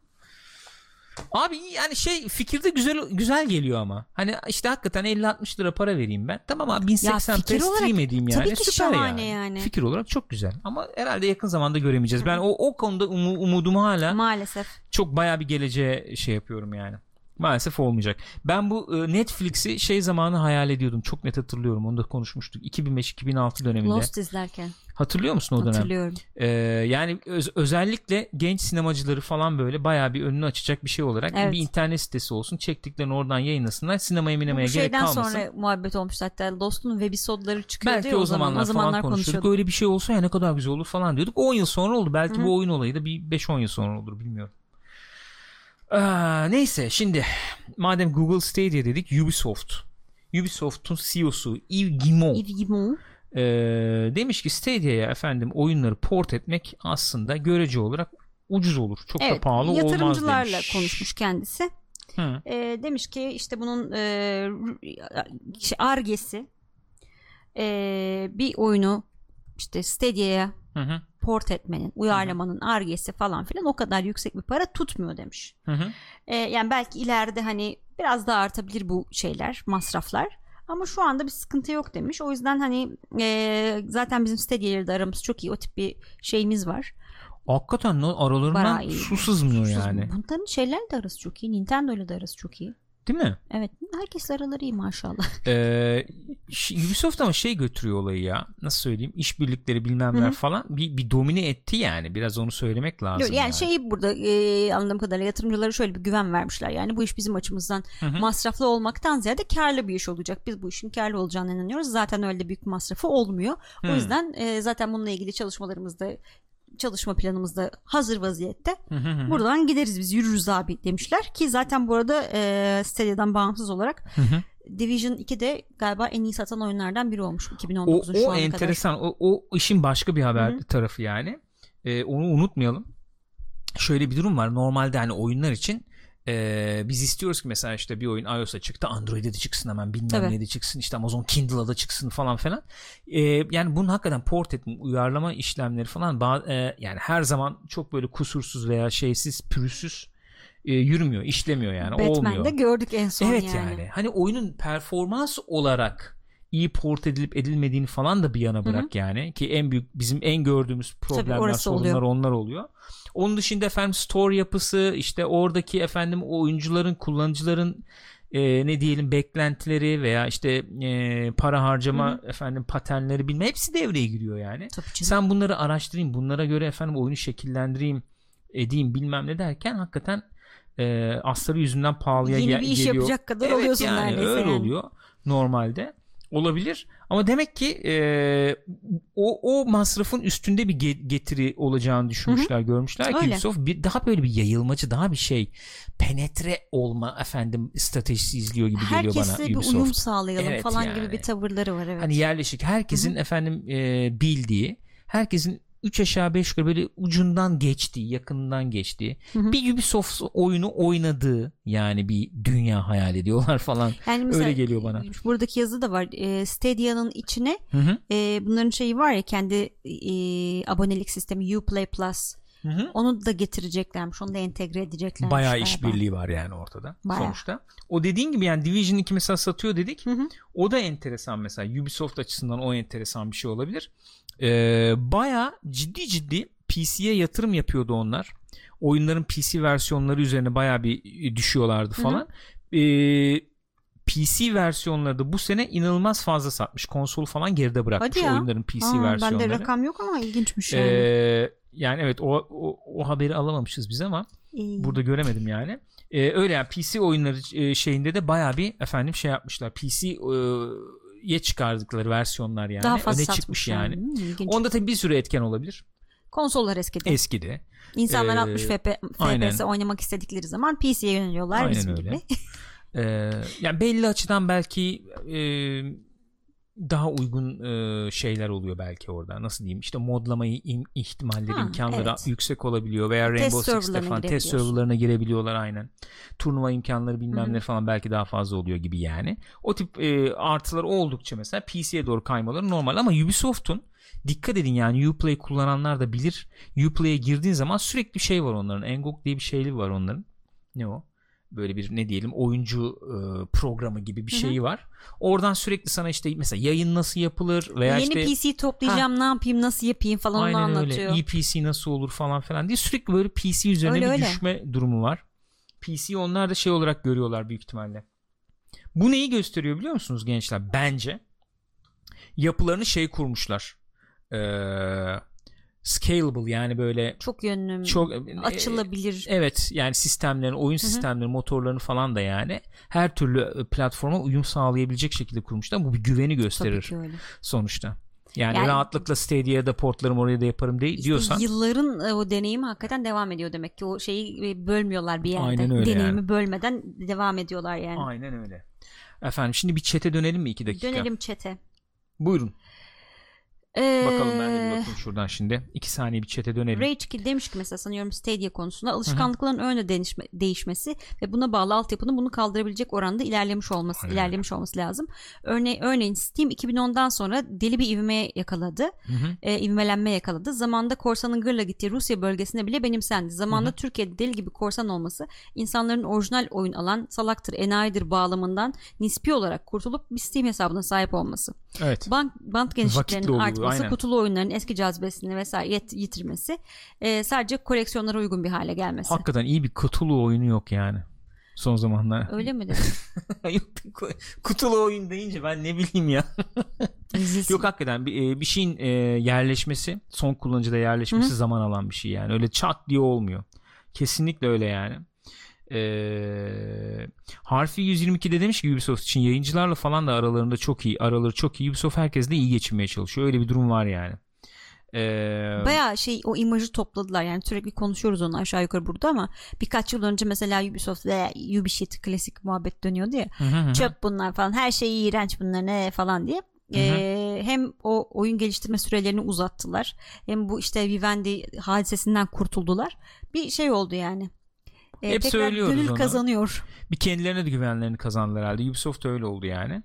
Abi yani şey fikirde güzel güzel geliyor ama. Hani işte hakikaten 50-60 lira para vereyim ben. Tamam abi 1080p fikir olarak stream edeyim yani. tabii ki Süper şahane yani. Fikir olarak çok güzel. Ama herhalde yakın zamanda göremeyeceğiz. Ben o o konuda umu- umudumu hala Maalesef. çok baya bir geleceğe şey yapıyorum yani. Maalesef olmayacak. Ben bu e, Netflix'i şey zamanı hayal ediyordum. Çok net hatırlıyorum. Onu da konuşmuştuk. 2005-2006 döneminde. Lost izlerken Hatırlıyor musun o dönem? hatırlıyorum. Ee, yani öz- özellikle genç sinemacıları falan böyle bayağı bir önünü açacak bir şey olarak Evet. bir internet sitesi olsun. Çektiklerini oradan yayınlasınlar. Sinemaya Bu minemaya gerek şeyden kalmasın. sonra muhabbet olmuştu hatta Lost'un webisodları çıkıyordu Belki o o zaman. zamanlar, O zamanlar falan konuşuyorduk. Öyle bir şey olsa ya ne kadar güzel olur falan diyorduk. 10 yıl sonra oldu. Belki Hı hı. bu oyun olayı da bir 5-10 yıl sonra olur bilmiyorum. Aa, neyse şimdi madem Google Stadia dedik Ubisoft. Ubisoft'un CEO'su Yves Guillemot Yves Guillemot. Ee, demiş ki Stadia'ya efendim oyunları port etmek aslında görece olarak ucuz olur. Çok da Evet, pahalı olmaz yatırımcılarla demiş. konuşmuş kendisi. Hı. E, demiş ki işte bunun e, şey, argesi e, bir oyunu işte Stadia'ya Hı hı. port etmenin, uyarlamanın argesi falan filan o kadar yüksek bir para tutmuyor demiş. Hı hı. E, yani belki ileride hani Biraz daha artabilir bu şeyler, masraflar. Ama şu anda bir sıkıntı yok demiş. O yüzden hani e, zaten bizim Stadia'yla da aramız çok iyi. O tip bir şeyimiz var. Hakikaten aralarından Bayağı iyi. su sızmıyor Susuz- yani. Bunların şeylerle de arası çok iyi. Nintendo'yla da arası çok iyi. Değil mi? Evet. Herkesle araları iyi maşallah. Ee, Ubisoft ama şey götürüyor olayı ya. Nasıl söyleyeyim? İşbirlikleri bilmemler falan bir, bir domine etti yani. Biraz onu söylemek lazım. Yok, yani, şeyi burada e, anladığım kadarıyla yatırımcılara şöyle bir güven vermişler. Yani bu iş bizim açımızdan Hı hı. masraflı olmaktan ziyade karlı bir iş olacak. Biz bu işin karlı olacağına inanıyoruz. Zaten öyle büyük masrafı olmuyor. O Hı. yüzden e, zaten bununla ilgili çalışmalarımızda çalışma planımızda hazır vaziyette. Buradan gideriz biz yürürüz abi demişler ki zaten bu arada e, Stadia'dan bağımsız olarak. Division 2 de galiba en iyi satan oyunlardan biri olmuş O, 2019'un şu o ana kadar. enteresan. O, o işin başka bir haber Hı hı. tarafı yani. Ee, onu unutmayalım. Şöyle bir durum var. Normalde hani oyunlar için e, biz istiyoruz ki mesela işte bir oyun iOS'a çıktı Android'e de çıksın hemen bilmem Tabii. ne de çıksın işte Amazon Kindle'a da çıksın falan filan. E, yani bunun hakikaten port etme uyarlama işlemleri falan e, yani her zaman çok böyle kusursuz veya şeysiz pürüzsüz e, yürümüyor işlemiyor yani olmuyor. Batman'de gördük en son Evet yani. yani. Hani oyunun performans olarak iyi port edilip edilmediğini falan da bir yana bırak yani ki en büyük bizim en gördüğümüz problemler sorunlar oluyor. onlar oluyor. Onun dışında efendim store yapısı işte oradaki efendim oyuncuların kullanıcıların e, ne diyelim beklentileri veya işte e, para harcama efendim paternleri bilme hepsi devreye giriyor yani. Sen bunları araştırayım bunlara göre efendim oyunu şekillendireyim edeyim bilmem ne derken hakikaten e, astarı yüzünden pahalıya Yeni gel- bir iş geliyor. yapacak kadar Evet oluyorsun yani, neredeyse öyle yani. oluyor normalde olabilir ama demek ki e, o, o masrafın üstünde bir ge- getiri olacağını düşünmüşler görmüşler ki. Ubisoft bir, daha böyle bir yayılmacı daha bir şey penetre olma efendim stratejisi izliyor gibi geliyor Herkesle bana bir Ubisoft. uyum sağlayalım Evet falan yani. gibi bir tavırları var evet. Hani yerleşik herkesin efendim e, bildiği herkesin 3 aşağı 5 yukarı böyle ucundan geçtiği yakından geçtiği Hı hı. bir Ubisoft oyunu oynadığı yani bir dünya hayal ediyorlar falan yani öyle geliyor bana. Buradaki yazı da var. E, Stadia'nın içine Hı hı. e, bunların şeyi var ya kendi e, abonelik sistemi Uplay Plus. Hı hı. Onu da getireceklermiş. Onu da entegre edeceklermiş. Bayağı galiba. işbirliği var yani ortada Bayağı. sonuçta. O dediğin gibi yani Division 2 mesela satıyor dedik. Hı hı. O da enteresan mesela Ubisoft açısından o enteresan bir şey olabilir. Ee, bayağı ciddi ciddi PC'ye yatırım yapıyordu onlar. Oyunların PC versiyonları üzerine bayağı bir e, düşüyorlardı Hı hı. falan. Ee, PC versiyonları da bu sene inanılmaz fazla satmış. Konsolu falan geride bırakmış Hadi ya. oyunların PC Aa, versiyonları. bende rakam yok ama ilginçmiş yani. Ee, yani evet o, o, o haberi alamamışız biz ama İyi. burada göremedim yani. Ee, öyle yani PC oyunları e, şeyinde de bayağı bir efendim şey yapmışlar. PC e, ye çıkardıkları versiyonlar yani Daha fazla öne çıkmış yani. Hmm, ilginç. Onda tabii bir sürü etken olabilir. Konsollar eskidi. Eskidi. İnsanlar Ee, 60 FP, aynen. FPS oynamak istedikleri zaman PC'ye yöneliyorlar. Aynen bizim öyle. gibi. Ee, yani belli açıdan belki e, daha uygun e, şeyler oluyor belki orada. Nasıl diyeyim? İşte modlamayı im- ihtimalleri, Ha, imkanları evet. yüksek olabiliyor veya Rainbow Six'te falan test serverlarına girebiliyorlar aynen. Turnuva imkanları bilmem ne falan belki daha fazla oluyor gibi yani. O tip e, artılar oldukça mesela PC'ye doğru kaymaları normal ama Ubisoft'un dikkat edin yani Uplay kullananlar da bilir. Uplay'e girdiğin zaman sürekli şey var onların. Ngok diye bir şeyli var onların. Ne o? Böyle bir ne diyelim oyuncu e, programı gibi bir şeyi var. Oradan sürekli sana işte mesela yayın nasıl yapılır veya Yeni işte PC toplayacağım ne yapayım nasıl yapayım falan onu aynen anlatıyor. öyle. EPC nasıl olur falan filan diye sürekli böyle PC üzerine Öyle, bir öyle. düşme durumu var. PC onlar da şey olarak görüyorlar büyük ihtimalle. Bu neyi gösteriyor biliyor musunuz gençler? Bence yapılarını şey kurmuşlar. Ee, scalable yani böyle Çok yönlü çok açılabilir. Evet yani sistemlerin, oyun sistemleri, motorlarını falan da yani her türlü e, platforma uyum sağlayabilecek şekilde kurmuşlar. Bu bir güveni gösterir sonuçta. Yani, Yani- rahatlıkla Stadia'ya da portlarım oraya da yaparım de, İşte diyorsan yılların e, o deneyimi hakikaten devam ediyor demek ki o şeyi e, bölmüyorlar bir yerde. Aynen öyle Deneyimi yani. bölmeden devam ediyorlar yani. aynen öyle. Efendim şimdi bir çete dönelim mi iki dakika? Dönelim çete. Buyurun. Bakalım ben de bir Ee, bakayım şuradan şimdi. İki saniye bir chat'e dönelim. Rage 2 demiş ki mesela sanıyorum Stadia konusunda alışkanlıkların değişme, değişmesi ve buna bağlı altyapının bunu kaldırabilecek oranda ilerlemiş olması Aynen. ilerlemiş olması lazım. Örne örneğin Steam 2010'dan sonra deli bir ivme yakaladı. Hı hı. E, ivmelenme yakaladı. Zamanda korsanın gırla gittiği Rusya bölgesine bile benimsendi. Zamanda Türkiye'de deli gibi korsan olması insanların orijinal oyun alan salaktır, enayidir bağlamından nispi olarak kurtulup bir Steam hesabına sahip olması. Evet. Bank, bant Vakitli genişliklerinin artması, aynen. kutulu oyunların eski cazibesini vesaire yet- yitirmesi, e, sadece koleksiyonlara uygun bir hale gelmesi. Hakikaten iyi bir kutulu oyunu yok yani. Son zamanlar. Öyle mi dedim? Yok, kutulu oyun deyince ben ne bileyim ya. Yok hakikaten bir, e, bir şeyin e, yerleşmesi, son kullanıcıda yerleşmesi zaman alan bir şey yani. Öyle çat diye olmuyor. Kesinlikle öyle yani. Ee, Harfi 122'de demiş ki Ubisoft için yayıncılarla falan da aralarında çok iyi. Araları çok iyi. Ubisoft herkesle iyi geçinmeye çalışıyor. Öyle bir durum var yani. Ee, Bayağı şey o imajı topladılar yani sürekli konuşuyoruz onu aşağı yukarı burada ama birkaç yıl önce mesela Ubisoft ve Ubishit klasik muhabbet dönüyordu ya hı hı hı. çöp bunlar falan her şey iğrenç bunlar ne falan diye Ee, hem o oyun geliştirme sürelerini uzattılar hem bu işte Vivendi hadisesinden kurtuldular bir şey oldu yani Ee, Hep tekrar söylüyoruz gönül onu. kazanıyor bir kendilerine de güvenlerini kazandılar herhalde. Ubisoft öyle oldu yani.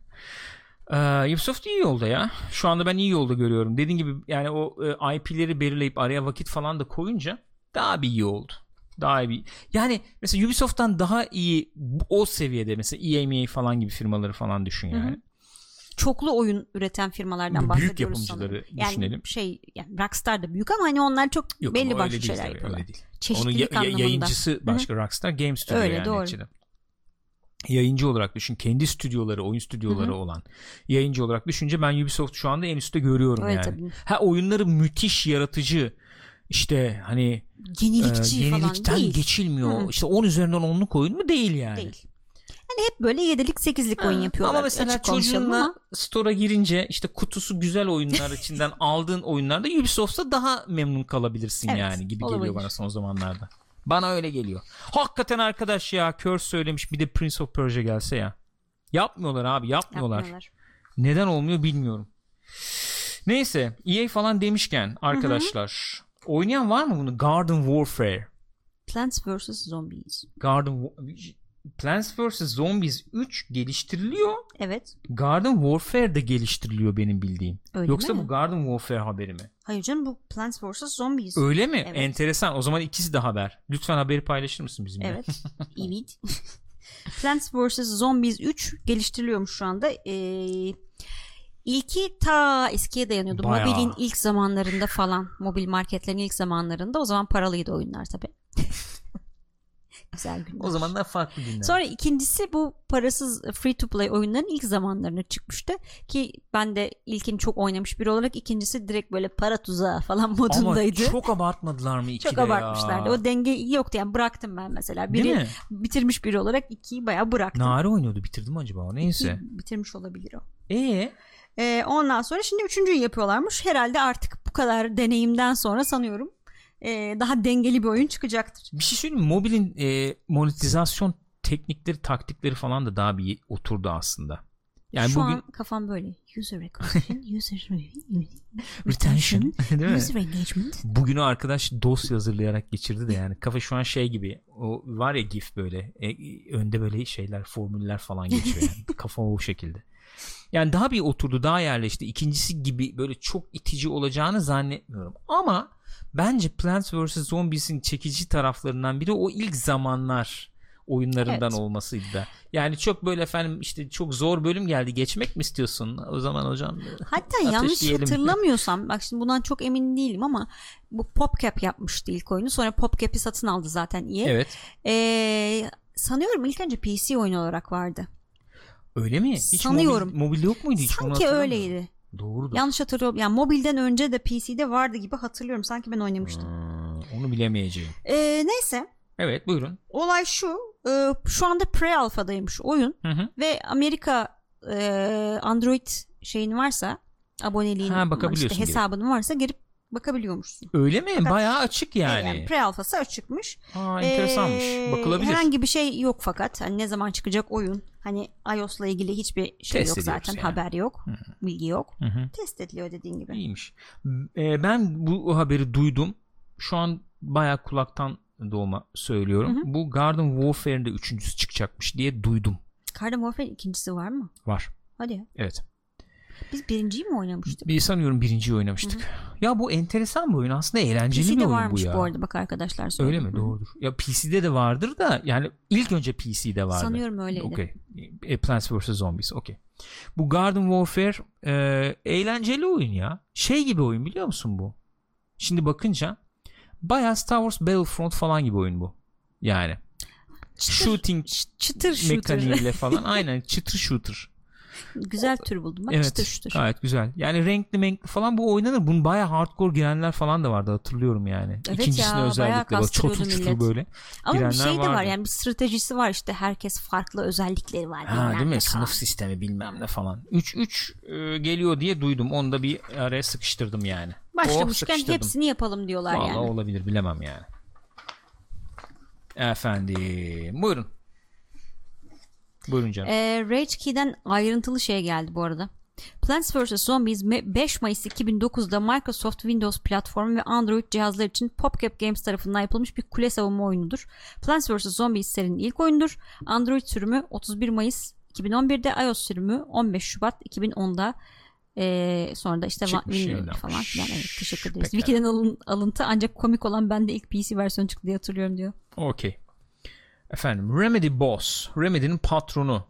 Ee, Ubisoft iyi yolda ya. Şu anda ben iyi yolda görüyorum. Dediğin gibi yani o e, IP'leri belirleyip araya vakit falan da koyunca daha bir iyi oldu. Daha iyi. Yani mesela Ubisoft'tan daha iyi o seviyede mesela EA MEA falan gibi firmaları falan düşün Hı hı. Çoklu oyun üreten firmalardan bahsediyoruz büyük yapımcıları sanırım. yani düşünelim. şey yani Rockstar da büyük ama hani onlar çok Yok belli öyle başlı şeyler tabii, yapıyorlar. öyle değil. Onun Çeşitlilik ya- ya- anlamında. yayıncısı başka Rockstar Game Studio Öyle, yani doğru. neticede. Yayıncı olarak düşün. Kendi stüdyoları, oyun stüdyoları Hı hı. olan yayıncı olarak düşünce ben Ubisoft şu anda en üstte görüyorum Evet, yani. tabii. Ha oyunları müthiş yaratıcı. İşte hani Yenilikçi e, falan yenilikten değil. geçilmiyor. Hı hı. İşte 10 üzerinden 10'luk oyun mu değil yani. Değil. Hani hep böyle yedilik sekizlik oyun yapıyorlar. Ama mesela çocuğunla ama store'a girince işte kutusu güzel oyunlar içinden aldığın oyunlarda Ubisoft'ta daha memnun kalabilirsin Evet, yani gibi olabilir. geliyor bana son zamanlarda. Bana öyle geliyor. Hakikaten arkadaş ya Curse söylemiş bir de Prince of Persia gelse ya. Yapmıyorlar abi yapmıyorlar. yapmıyorlar. Neden olmuyor bilmiyorum. Neyse EA falan demişken arkadaşlar oynayan var mı bunu? Garden Warfare. Plants vs Zombies. Garden Plants vs Zombies 3 geliştiriliyor. Evet. Garden Warfare de geliştiriliyor benim bildiğim. Öyle Yoksa mi? bu Garden Warfare haberi mi? Hayır canım bu Plants vs Zombies. Öyle mi? Evet. Enteresan. O zaman ikisi de haber. Lütfen haberi paylaşır mısın bizimle? Evet. evet. Plants vs Zombies 3 geliştiriliyormuş şu anda. Ee, ilki ta eskiye dayanıyordu. Bayağı. Mobilin ilk zamanlarında falan. Mobil marketlerin ilk zamanlarında. O zaman paralıydı oyunlar tabi. Güzel günler. O zamanlar farklı günler. Sonra ikincisi bu parasız free to play oyunların ilk zamanlarına çıkmıştı ki ben de ilkini çok oynamış biri olarak ikincisi direkt böyle para tuzağı falan Ama modundaydı. çok abartmadılar mı ikide Çok ya? abartmışlardı. O denge yoktu yani bıraktım ben mesela. Değil Biri mi? bitirmiş biri olarak ikiyi bayağı bıraktım. Nare oynuyordu bitirdi mi acaba? Neyse. İkiyi bitirmiş olabilir o. Ee, Ee, ondan sonra şimdi üçüncüyü yapıyorlarmış. Herhalde artık bu kadar deneyimden sonra sanıyorum ee, daha dengeli bir oyun çıkacaktır. bir şey söyleyeyim mi? Mobilin e, monetizasyon teknikleri, taktikleri falan da daha bir oturdu aslında. Yani Şu bugün an kafam böyle. User acquisition, user retention user engagement. Bugünü arkadaş dosya hazırlayarak geçirdi de yani kafa şu an şey gibi o var ya gif böyle e, önde böyle şeyler formüller falan geçiyor yani kafa o şekilde. Yani daha bir oturdu daha yerleşti. İkincisi gibi böyle çok itici olacağını zannetmiyorum. Ama bence Plants vs. Zombies'in çekici taraflarından biri o ilk zamanlar oyunlarından Evet. olmasıydı da. Yani çok böyle efendim işte çok zor bölüm geldi geçmek mi istiyorsun? O zaman hocam Hatta yanlış hatırlamıyorsam bak şimdi bundan çok emin değilim ama bu PopCap yapmıştı ilk oyunu. Sonra PopCap'i satın aldı zaten EA. evet Ee, sanıyorum ilk önce PC oyunu olarak vardı. Öyle mi? Hiç Sanıyorum. Mobil, mobil yok muydu hiç? Sanki öyleydi. Doğrudur. Yanlış hatırlıyorum. Yani mobilden önce de PC'de vardı gibi hatırlıyorum. Sanki ben oynamıştım. Hmm, onu bilemeyeceğim. Ee, neyse. Evet buyurun. Olay şu. e, şu anda pre-alfa'daymış oyun. Hı hı. Ve Amerika e, Android şeyin varsa aboneliğin Ha, bakabiliyorsun işte girip. hesabının varsa girip bakabiliyormuşsun. Öyle mi? Fakat- Bayağı açık yani. Yani pre-alfası açıkmış. Aa, enteresanmış. Ee, Bakılabilir. Herhangi bir şey yok fakat. Hani ne zaman çıkacak oyun Hani iOS'la ilgili hiçbir şey Test yok zaten. yani. Haber yok. Bilgi yok. Hı hı. Test ediliyor dediğin gibi. İyiymiş. E, ben bu haberi duydum. Şu an bayağı kulaktan doğma söylüyorum. Bu Garden Warfare'in de üçüncüsü çıkacakmış diye duydum. Garden Warfare ikincisi var mı? Var. Hadi. Evet. Biz birinciyi mi oynamıştık? Bir sanıyorum birinciyi oynamıştık. Ya bu enteresan bir oyun. Aslında eğlenceli bir PC'de oyun bu varmış ya. bu, arada bak arkadaşlar Öyle söylüyor. mi? Hı. Doğrudur. Ya PC'de de vardır da yani ilk önce PC'de vardı. Sanıyorum öyleydi. Okey. E, Plants vs Zombies. Okey. Bu Garden Warfare e, eğlenceli oyun ya. Şey gibi oyun biliyor musun bu? Şimdi bakınca bayağı Star Wars Battlefront falan gibi oyun bu. Yani. Çıtır, Shooting çıtır shooter. mekaniğiyle falan. Aynen çıtır shooter. Güzel tür buldum. Bak evet. çıtır shooter. Gayet güzel. Yani renkli renkli falan bu oynanır. Bunun bayağı hardcore girenler falan da vardı hatırlıyorum yani. Evet İkincisine ya, özellikle bak kastırıyordu çutur böyle. Ama bir şey de var vardı. yani bir stratejisi var işte herkes farklı özellikleri var. Ha değil mi? falan. Sınıf sistemi bilmem ne falan. 3-3 e, geliyor diye duydum. Onu da bir araya sıkıştırdım yani. Oh, Başlamışken sıkıştırdım. hepsini yapalım diyorlar Vallahi yani. olabilir bilemem yani. Efendim buyurun. Buyurun canım. Ee, Rage Key'den ayrıntılı şey geldi bu arada. Plants vs. Zombies me- 5 Mayıs 2009'da Microsoft Windows platformu ve Android cihazlar için PopCap Games tarafından yapılmış bir kule savunma oyunudur. Plants vs. Zombies serinin ilk oyunudur. Android sürümü 31 Mayıs 2011'de, iOS sürümü 15 Şubat 2010'da ee, sonra da işte Çıkmış, Windows falan filan. Evet, teşekkür ederiz. Wiki'den alın- alıntı ancak komik olan bende ilk PC versiyonu çıktı diye hatırlıyorum diyor. Okey. Efendim Remedy Boss. Remedy'nin patronu.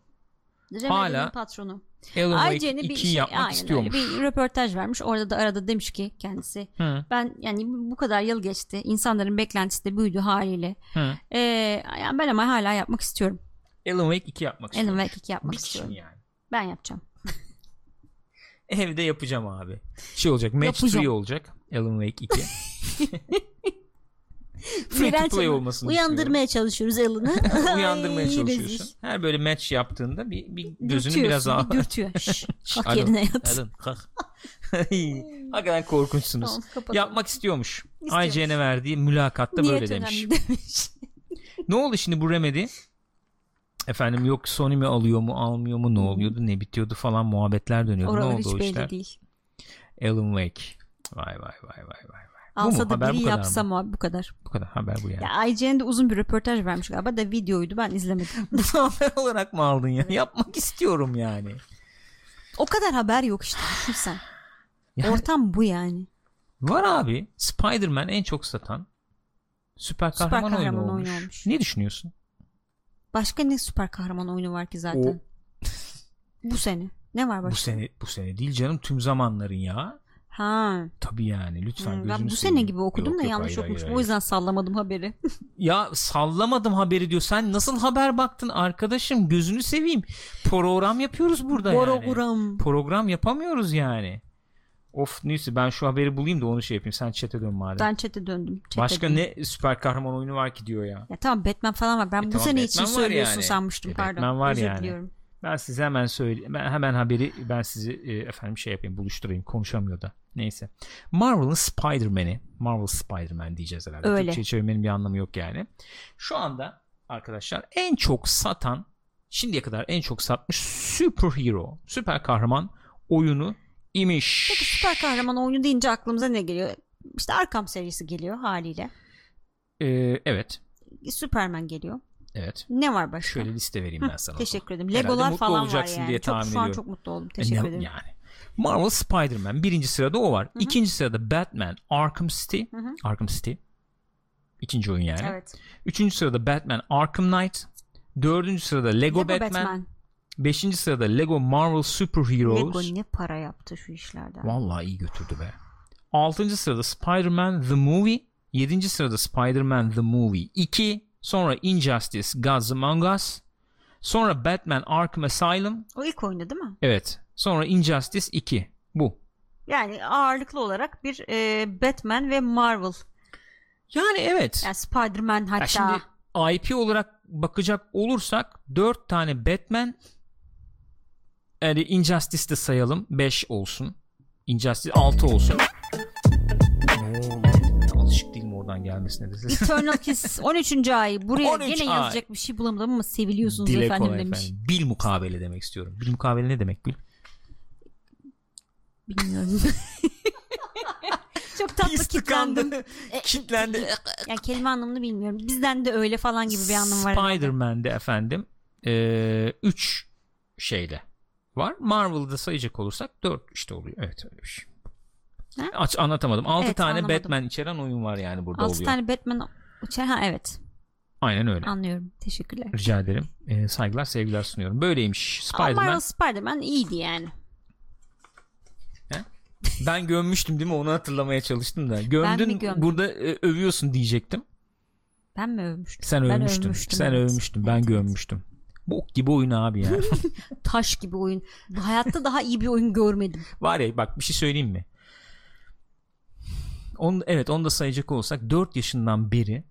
Remedy'nin patronu. Alan Wake IGN'e bir 2'yi şey, yapmak aynen istiyormuş. bir röportaj vermiş. Orada da arada demiş ki kendisi Hı, ben yani bu kadar yıl geçti. İnsanların beklentisi de büyüdü haliyle. hı. Ee, yani ben ama hala yapmak istiyorum. Alan Wake 2 yapmak Alan istiyormuş. Wake 2 yapmak Bir istiyorum. yani? Ben yapacağım. Evde yapacağım abi. Şey olacak. Match Yapacağım. 3 olacak. Alan Wake 2. Free to play olmasını Uyandırmaya çalışıyoruz Alan'ı. Uyandırmaya Ay, çalışıyorsun. Her böyle match yaptığında bir, bir gözünü biraz daha bir dürtüyor. Şş, kalk Alan, yerine yat. Alan, kalk. Hakikaten korkunçsunuz. Tamam, kapatalım. Yapmak istiyormuş. İstiyormuş. IGN'e verdiği mülakatta Niyet böyle demiş. demiş. Ne oldu şimdi bu Remedy? Efendim yok Sony mi alıyor mu almıyor mu ne oluyordu ne bitiyordu falan muhabbetler dönüyordu. Oralar ne hiç oldu o belli işler? değil. Alan Wake. Vay vay vay vay vay. Alsa da biri yapsa mı? Bu kadar. Bu kadar haber bu yani. Ya IGN'de uzun bir röportaj vermiş galiba da videoydu ben izlemedim. Bunu haber olarak mı aldın ya? Yapmak istiyorum yani. o kadar haber yok işte düşünsen. Yani Ortam bu yani. var abi Spider-Man en çok satan süper Süper kahraman, kahraman oyunu, oyunu olmuş. olmuş. Ne düşünüyorsun? Başka ne süper kahraman oyunu var ki zaten? bu sene. Ne var başka? Bu sene bu sene değil canım tüm zamanların ya. Ha. Tabii yani lütfen Hmm, ben bu sene gibi okudum Yok, da yok, yanlış hayır, okumuşum. hayır. O yüzden sallamadım haberi. Ya sallamadım haberi diyor. Sen nasıl haber baktın arkadaşım? Gözünü seveyim. Program yapıyoruz burada yani. Borogram. Program yapamıyoruz yani. Of neyse ben şu haberi bulayım da onu şey yapayım. Sen chat'e dön madem. Ben chat'e döndüm. Chat'e Başka döndüm. ne süper kahraman oyunu var ki diyor ya. Ya tamam Batman falan var. Ben E bu tamam, sene için Batman var söylüyorsun yani. sanmıştım. E, Pardon. Batman var Özür yani. diliyorum. Ben size hemen söyle ben hemen haberi ben sizi e, efendim şey yapayım buluşturayım konuşamıyor da. Neyse. Marvel'ın Spider-Man'i Marvel Spider-Man diyeceğiz herhalde. Öyle. Türkçe çevirmenin bir anlamı yok yani. Şu anda arkadaşlar en çok satan şimdiye kadar en çok satmış superhero süper kahraman oyunu imiş. Peki süper kahraman oyunu deyince aklımıza ne geliyor? İşte Arkham serisi geliyor haliyle. Ee, evet. Superman geliyor. Evet. Ne var başka? Şöyle liste vereyim ben sana. teşekkür ederim. Legolar falan var yani. diye çok, tahmin şu an ediyorum. çok mutlu oldum. E, Teşekkür ne- ederim. Yani. Marvel Spider-Man birinci sırada o var. İkinci sırada Batman Arkham City. Hı hı. Arkham City. İkinci oyun yani. Evet. Üçüncü sırada Batman Arkham Knight. Dördüncü sırada Lego, Lego Batman. Batman. Beşinci sırada Lego Marvel Super Heroes. Lego ne para yaptı şu işlerden. Vallahi iyi götürdü be. Altıncı sırada Spider-Man The Movie. Yedinci sırada Spider-Man The Movie 2. Sonra Injustice Gods Among Us. Sonra Batman Arkham Asylum. O ilk oyunda değil mi? Evet. Sonra Injustice 2. Bu. Yani ağırlıklı olarak bir e, Batman ve Marvel. Yani evet. Yani Spider-Man hatta. Ya şimdi IP olarak bakacak olursak 4 tane Batman yani Injustice de sayalım 5 olsun. Injustice 6 olsun. Alışık değilim oradan oradan gelmesine de. Eternal Kiss 13. ay. Buraya 13 gene ay. yazacak bir şey bulamadım ama seviliyorsunuz Dile efendim demiş. efendim. Bil mukabele demek istiyorum. Bil mukabele ne demek bil? Bilmiyorum. Çok tatlı Pis kitlendim. tıkandı. Kitlendi. Yani kelime anlamını bilmiyorum. Bizden de öyle falan gibi bir anlam var. herhalde. Spider-Man'de efendim 3 şeyle var. Marvel'da sayacak olursak 4 işte oluyor. Evet öyle bir şey. Ha? Aç anlatamadım. 6 Evet, tane anlamadım. Batman içeren oyun var yani burada 6 oluyor. tane Batman uçar. Ha evet. Aynen öyle. Anlıyorum. Teşekkürler. Rica ederim. Ee, saygılar sevgiler sunuyorum. Böyleymiş Ama Spider-Man. Marvel Spider-Man iyiydi yani. Ben gömmüştüm değil mi? Onu hatırlamaya çalıştım da. Gömdün gömdüm? burada e, övüyorsun diyecektim. Ben mi övmüştüm? Sen Ben övmüştün. övmüştüm, Sen evet. övmüştün. Ben evet. gömmüştüm. Bok gibi oyun abi ya. Taş gibi oyun. Hayatta daha iyi bir oyun görmedim. Var ya bak bir şey söyleyeyim mi? On, evet onu da sayacak olsak 4 yaşından beri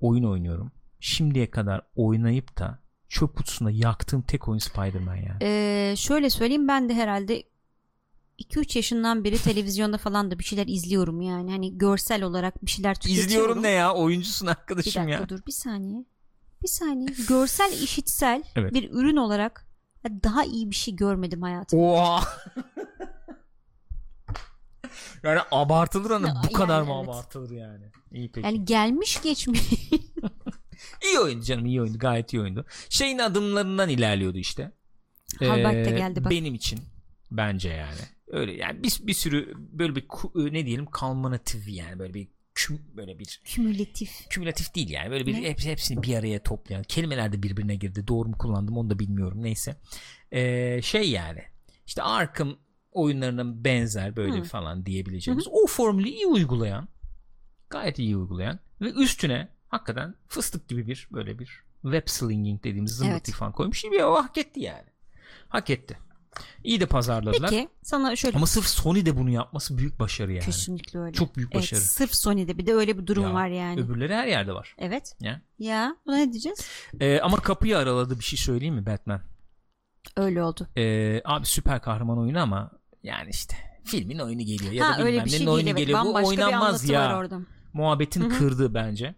oyun oynuyorum. Şimdiye kadar oynayıp da çöp kutusunda yaktığım tek oyun Spider-Man yani. Ee, şöyle söyleyeyim ben de herhalde 2-3 yaşından beri televizyonda falan da bir şeyler izliyorum yani. Hani görsel olarak bir şeyler tüketiyorum. İzliyorum ne ya? Oyuncusun Bir arkadaşım dakika ya. dur bir saniye. Bir saniye. Görsel işitsel Evet. bir ürün olarak daha iyi bir şey görmedim hayatımda. Oha. yani abartılır hanım. Bu Yani kadar mı evet. abartılır yani? İyi peki. Yani gelmiş geçmiş. İyi oyundu canım iyi oyundu gayet iyi oyundu. Şeyin adımlarından ilerliyordu işte. Halbert Ee, geldi bak. Benim için bence yani. Öyle yani bir, bir sürü böyle bir ku- ne diyelim kalmanatif yani böyle bir küm, böyle bir Kümülatif. kümülatif değil yani böyle bir Ne? hepsi, hepsini bir araya toplayan kelimeler de birbirine girdi doğru mu kullandım onu da bilmiyorum neyse Ee, şey yani işte Arkham oyunlarına benzer böyle Hı. falan diyebileceğimiz o formülü iyi uygulayan gayet iyi uygulayan ve üstüne hakikaten fıstık gibi bir böyle bir web slinging dediğimiz zımbırtı Evet. falan koymuş bir o hak etti yani hak etti iyi de pazarladılar Peki sana şöyle ama sırf Sony de bunu yapması büyük başarı yani kesinlikle öyle. çok büyük Evet, başarı sırf Sony'de bir de öyle bir durum Ya, var yani. öbürleri her yerde var Evet. ya. Ya buna ne diyeceğiz? Ee, ama kapıyı araladı bir şey söyleyeyim mi Batman? Öyle oldu. Ee, abi süper kahraman oyunu ama yani işte filmin oyunu geliyor ya ha da bilmem şey nenin oyunu evet. geliyor. Bu Bambaşka bir oynanmaz ya. orada. Muhabbetin Hı hı. kırdı bence.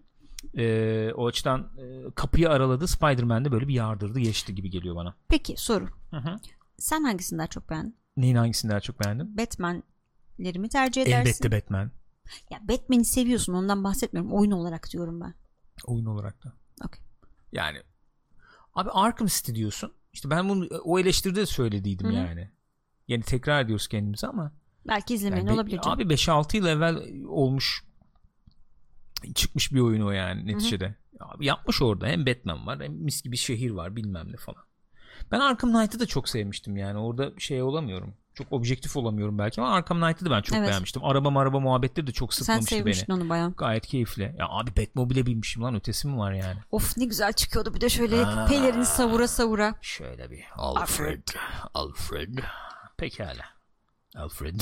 Ee, o açıdan e, kapıyı araladı. Spider-Man'de böyle bir yardırdı geçti gibi geliyor bana. Peki soru. Hı hı. Sen hangisini daha çok beğendin? Neyin hangisini daha çok beğendin? Batman'leri mi tercih edersin? Elbette Batman. Ya Batman'i seviyorsun ondan bahsetmiyorum. Oyun olarak diyorum ben. Oyun olarak da. Okey. Yani abi Arkham City diyorsun. İşte ben bunu o eleştiride de söylediydim Hı hı. yani. Yani tekrar ediyoruz kendimize ama Belki izlemeyen Yani be- olabilir. canım. Abi 5-6 yıl evvel olmuş çıkmış bir oyun o yani neticede. Abi yapmış orada hem Batman var hem mis gibi şehir var bilmem ne falan. Ben Arkham Knight'ı da çok sevmiştim yani orada şey olamıyorum. Çok objektif olamıyorum belki ama Arkham Knight'ı da ben çok Evet. beğenmiştim. Araba maraba muhabbetleri de çok Sen sıkmamıştı beni. sevmiştin onu bayağı. Gayet keyifli. Ya abi Batmobile'e binmişim lan ötesi mi var yani? Of ne güzel çıkıyordu bir de şöyle Aa. pelerini savura savura. Şöyle bir Alfred. Alfred. Pekala. Alfred.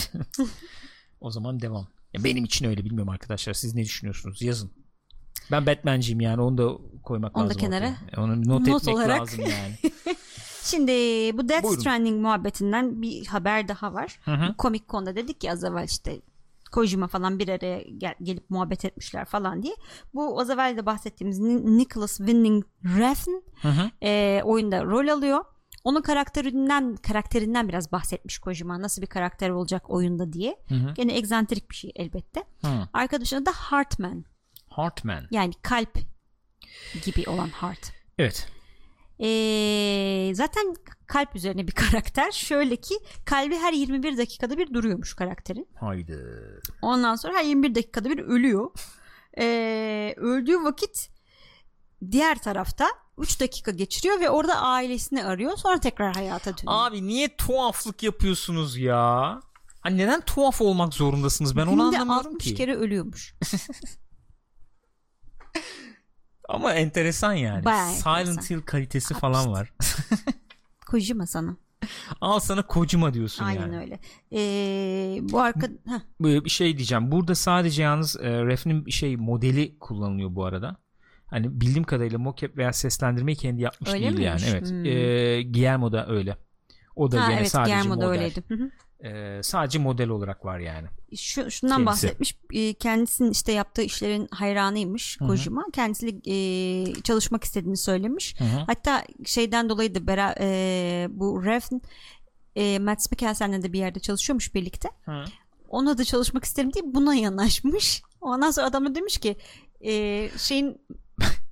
o zaman devam. Ya benim için öyle bilmiyorum arkadaşlar. Siz ne düşünüyorsunuz? Yazın. Ben Batman'ciyim yani onu da koymak Onu da lazım. kenara. ortaya. Onu not, Not etmek olarak. lazım yani. Şimdi bu Death Buyurun. Stranding muhabbetinden bir haber daha var. Hı hı. Comic Con'da dedik ya az evvel işte Kojima falan bir araya gel- gelip muhabbet etmişler falan diye. Bu az evvel de bahsettiğimiz Ni- Nicholas Winding Refn Hı hı. e, oyunda rol alıyor. Onun karakterinden karakterinden biraz bahsetmiş Kojima. Nasıl bir karakter olacak oyunda diye. Hı hı. Gene egzantrik bir şey elbette. Hı. Arkadaşına da Heartman. Heartman. Yani kalp gibi olan Heart. Evet. Ee, zaten kalp üzerine bir karakter. Şöyle ki kalbi her 21 dakikada bir duruyormuş karakterin. Haydi. Ondan sonra her 21 dakikada bir ölüyor. Ee, öldüğü vakit diğer tarafta 3 dakika geçiriyor ve orada ailesini arıyor. Sonra tekrar hayata dönüyor. Abi niye tuhaflık yapıyorsunuz ya? Hani neden tuhaf olmak zorundasınız? Ben onu Günde anlamıyorum 60 ki. kere ölüyormuş. Ama enteresan yani. Bayağı Silent enteresan. Hill kalitesi Abi falan işte. var. Kojima sana. Al sana Kojima diyorsun Aynen yani. öyle. Ee, bu arka... Heh, Böyle bir şey diyeceğim. Burada sadece yalnız e, Ref'in bir şey modeli kullanılıyor bu arada. Hani bildiğim kadarıyla mocap veya seslendirmeyi kendi yapmış Öyle değil miymiş? yani. Evet. Hmm. E, Guillermo da öyle. O da ha, gene evet sadece Guillermo da model. öyleydi. Hı hı. Ee, sadece model olarak var yani. Şu, şundan Kendisi. bahsetmiş. E, Kendisinin işte yaptığı işlerin hayranıymış Hı hı. Kojima. Kendisiyle e, çalışmak istediğini söylemiş. Hı hı. Hatta şeyden dolayı da bera, e, bu Refn e, Mads Mikkelsen'le de bir yerde çalışıyormuş birlikte. Hı. Ona da çalışmak isterim diye buna yanaşmış. Ondan sonra adam da demiş ki e, şeyin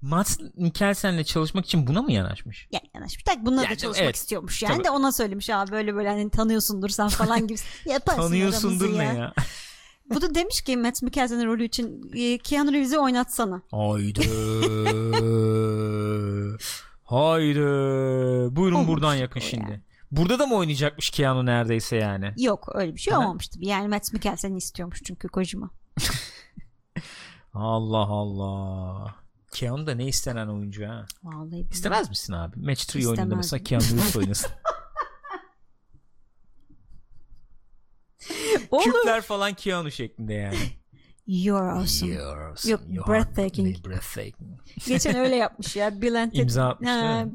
Mads Mikkelsen'le çalışmak için buna mı yanaşmış? ya yanaşmış. Tak bununla Yani, da çalışmak evet. istiyormuş. Yani Tabii. de ona söylemiş abi böyle böyle hani tanıyorsundur sen falan gibi. Yaparsın Tanıyorsundur ne ya. ya? Bu da demiş ki Mads Mikkelsen'in rolü için e, Keanu Reeves'i oynatsana. Haydi. Haydi. Buyurun Olmuş buradan yakın şimdi. yani. Burada da mı oynayacakmış Keanu neredeyse yani? Yok öyle bir şey Aha. olmamıştı. Yani Mads Mikkelsen'i istiyormuş çünkü Kojima. Allah Allah. Keanu da ne istenen oyuncu ha? Vallahi. İstemez misin abi? Match 3 oyununda mesela Keanu Reeves oynasın. Olur. Küpler falan Keanu şeklinde yani. You're awesome. You're awesome. Yok, You're breathtaking. breathtaking. Geçen öyle yapmış ya. Bill and Ted. İmza atmış Ha?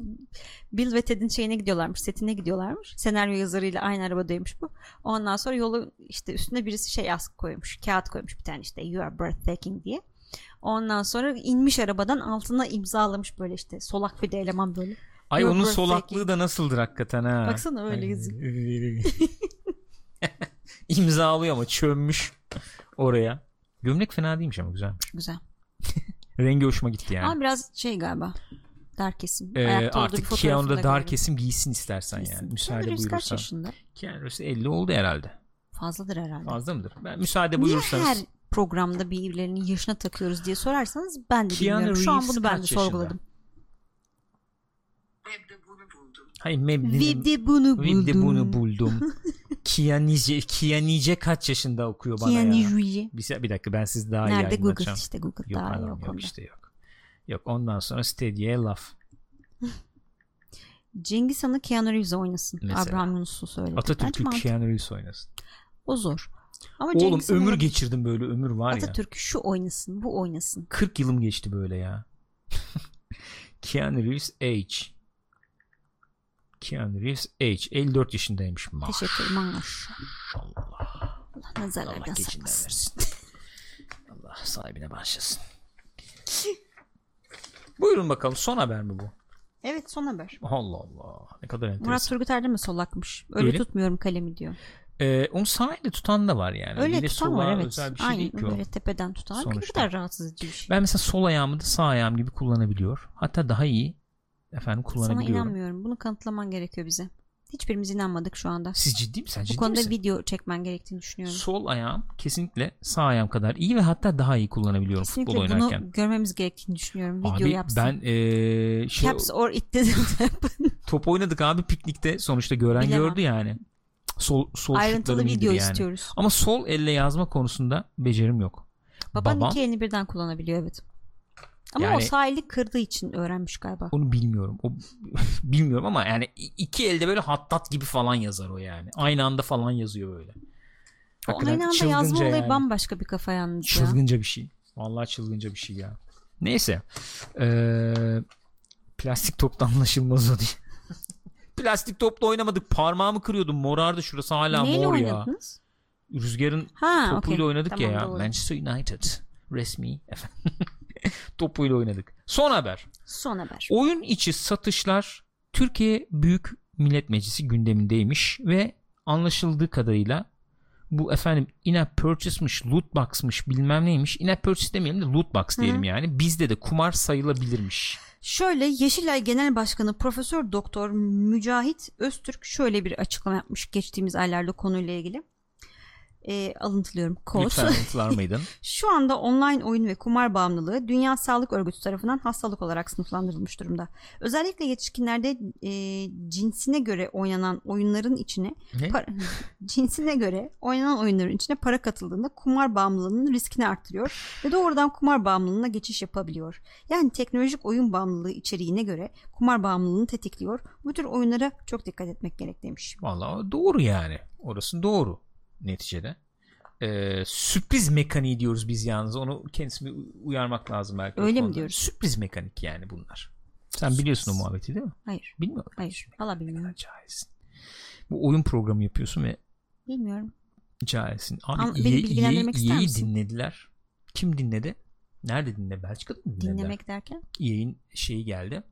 Bill ve Ted'in şeyine gidiyorlarmış. Setine gidiyorlarmış. Senaryo yazarıyla aynı arabadaymış bu. Ondan sonra yolu işte üstüne birisi şey yaz koymuş. Kağıt koymuş bir tane işte. You are breathtaking diye. Ondan sonra inmiş arabadan altına imzalamış böyle işte. Solak bir de eleman böyle. Ay onun solaklığı da nasıldır hakikaten ha. Baksana öyle yazıyor. İmzalıyor ama çömmüş oraya. Gömlek fena değilmiş ama güzelmiş. Güzel. Rengi hoşuma gitti yani. Ama biraz şey galiba. Dar kesim. Ee, artık fotoğrafını Keanu da da dar kesim giysin istersen Kesin. yani. Keanu Müsaade kaç buyurursan. yaşında? Keanu Reeves 50 oldu herhalde. Fazladır herhalde. Fazla mıdır? Ben müsaade Niye buyurursanız. her programda birilerinin yaşına takıyoruz diye sorarsanız ben de Keanu bilmiyorum. Şu an Reeves bunu ben de sorguladım. Web'de bunu buldum. Hayır mebnim. Vibde bunu buldum. Vibde bunu buldum. Kianice, Kianice kaç yaşında okuyor bana Keanu ya? Reeves. Bir, bir dakika ben siz daha iyi Nerede Google aydınlatacağım. işte Google Yok, daha iyi adam, yok konuda. işte yok. Yok ondan sonra Stadia'ya laf. Cengiz Han'ı Keanu Reeves oynasın. Mesela. Abraham Yunus'u söyledi. Atatürk'ü. Keanu Reeves oynasın. O zor. Ama Oğlum Cengiz ömür olabilir. geçirdim böyle ömür var ya. Atatürk'ü şu oynasın, bu oynasın. 40 yılım geçti böyle ya. Keanu Reeves age. Keanu Reeves age. 54 yaşındaymış. Maşallah. Teşekkür. Maşallah. Allah nazarlardan saklasın. versin. Allah sahibine bağışlasın. Buyurun bakalım son haber mi bu? Evet son haber. Allah Allah ne kadar enteresan. Murat Turgut Erdem mi solakmış? Öyle Öyle. tutmuyorum kalemi diyor. Ee, onu sağ elle tutan da var yani. Öyle Eliyle tutan var evet. özel bir şey Aynen değil ki o. böyle tepeden tutan. Ne Sonuçta. kadar rahatsız edici bir şey. Ben mesela sol ayağımı da sağ ayağım gibi kullanabiliyor. Hatta daha iyi efendim Sana kullanabiliyorum. inanmıyorum. Bunu kanıtlaman gerekiyor bize. Hiçbirimiz inanmadık şu anda. Siz ciddi misin? Sen Bu ciddi konuda misin? video çekmen gerektiğini düşünüyorum. Sol ayağım kesinlikle sağ ayağım kadar iyi ve hatta daha iyi kullanabiliyorum Kesinlikle futbol oynarken. bunu görmemiz gerektiğini düşünüyorum. Video Abi yapsın. ben ee, şey, Caps or it happen. top oynadık abi piknikte sonuçta gören Bilemem. gördü yani. Sol sol Ayrıntılı video yani. istiyoruz. Ama sol elle yazma konusunda becerim yok. Baban Babam iki elini birden kullanabiliyor evet. Ama Yani- o sağ eli kırdığı için öğrenmiş galiba. onu bilmiyorum. O bilmiyorum ama yani iki elde böyle hattat gibi falan yazar o yani. Aynı anda falan yazıyor böyle. Hakikaten aynı anda yazma olayı yani. bambaşka bir kafa yalnız ya. Çılgınca bir şey. Vallahi çılgınca bir şey ya. Neyse. Ee, plastik topla anlaşılmaz o diye. Plastik topla oynamadık. Parmağımı kırıyordum. Morardı şurası hala Neyle mor ya. oynadınız? Rüzgarın Ha, topuyla okey. oynadık Tamam, ya doğru. Manchester United resmi topuyla oynadık. Son haber. Son haber. Oyun içi satışlar Türkiye Büyük Millet Meclisi gündemindeymiş ve anlaşıldığı kadarıyla bu efendim in-app purchase'mış, loot box'mış bilmem neymiş. In-app purchase demeyelim de loot box diyelim yani. Bizde de kumar sayılabilirmiş. Şöyle Yeşilay Genel Başkanı Profesör Doktor Mücahit Öztürk şöyle bir açıklama yapmış geçtiğimiz aylarda konuyla ilgili. E, alıntılıyorum. Kod. Lütfen unutlar mıydın? Şu anda online oyun ve kumar bağımlılığı Dünya Sağlık Örgütü tarafından hastalık olarak sınıflandırılmış durumda. Özellikle yetişkinlerde e, cinsine göre oynanan oyunların içine Ne? para- cinsine göre oynanan oyunların içine para katıldığında kumar bağımlılığının riskini arttırıyor ve doğrudan kumar bağımlılığına geçiş yapabiliyor. Yani teknolojik oyun bağımlılığı içeriğine göre kumar bağımlılığını tetikliyor. Bu tür oyunlara çok dikkat etmek gerek demiş. Vallahi doğru yani. Orası doğru neticede. Ee, sürpriz mekaniği diyoruz biz yalnız. Onu kendisini uyarmak lazım belki. Öyle mi diyoruz? Sürpriz mekanik yani bunlar. Sen biliyorsun o muhabbeti değil mi? Hayır. Bilmiyorum. Hayır. Valla bilmiyorum. Caiz. Bu oyun programı yapıyorsun ve Bilmiyorum. Ama Abi bilgilendirmek ister EA'yi misin? dinlediler. Kim dinledi? Nerede dinledi? Belçika'da mı dinlediler? Dinlemek derken. EA'in şeyi geldi.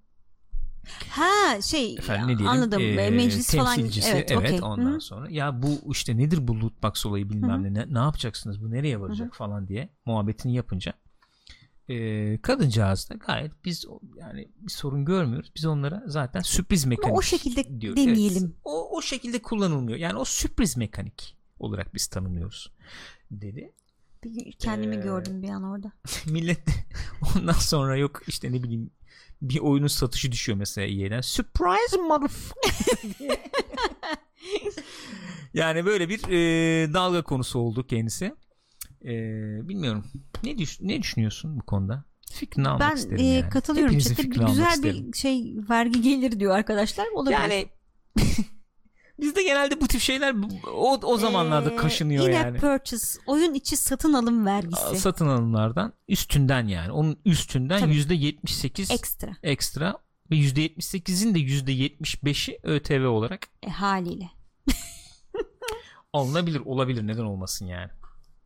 Ha şey Efendim ne diyelim? anladım. Ee, Meclis falan. Evet, evet, okey. ondan Hı. sonra. Ya bu işte nedir bu loot box olayı bilmem Hı hı. ne, ne. Yapacaksınız? Bu nereye varacak falan diye muhabbetini yapınca. Ee, kadıncağız da gayet biz yani bir sorun görmüyoruz. Biz onlara zaten sürpriz mekanik o şekilde diyoruz. demeyelim. Evet, o, o şekilde kullanılmıyor. Yani o sürpriz mekanik olarak biz tanımlıyoruz dedi. Bir kendimi Ee, gördüm bir an orada. Millet ondan sonra yok işte ne bileyim bir oyunun satışı düşüyor mesela EA'den. Surprise motherfucker yani böyle bir e, dalga konusu oldu kendisi. E, bilmiyorum. Ne düş- ne düşünüyorsun bu konuda? Fikrini almak Ben isterim e, yani. katılıyorum. Hepinizin Çete, güzel isterim. bir şey vergi gelir diyor arkadaşlar. Olabilir. Yani bizde genelde bu tip şeyler o, o zamanlarda Ee, kaşınıyor in-app yani. purchase oyun içi satın alım vergisi. Satın alımlardan üstünden yani. Onun üstünden yüzde 78 Ekstra ekstra ve %78'in de %75'i ÖTV olarak e, haliyle. alınabilir olabilir neden olmasın yani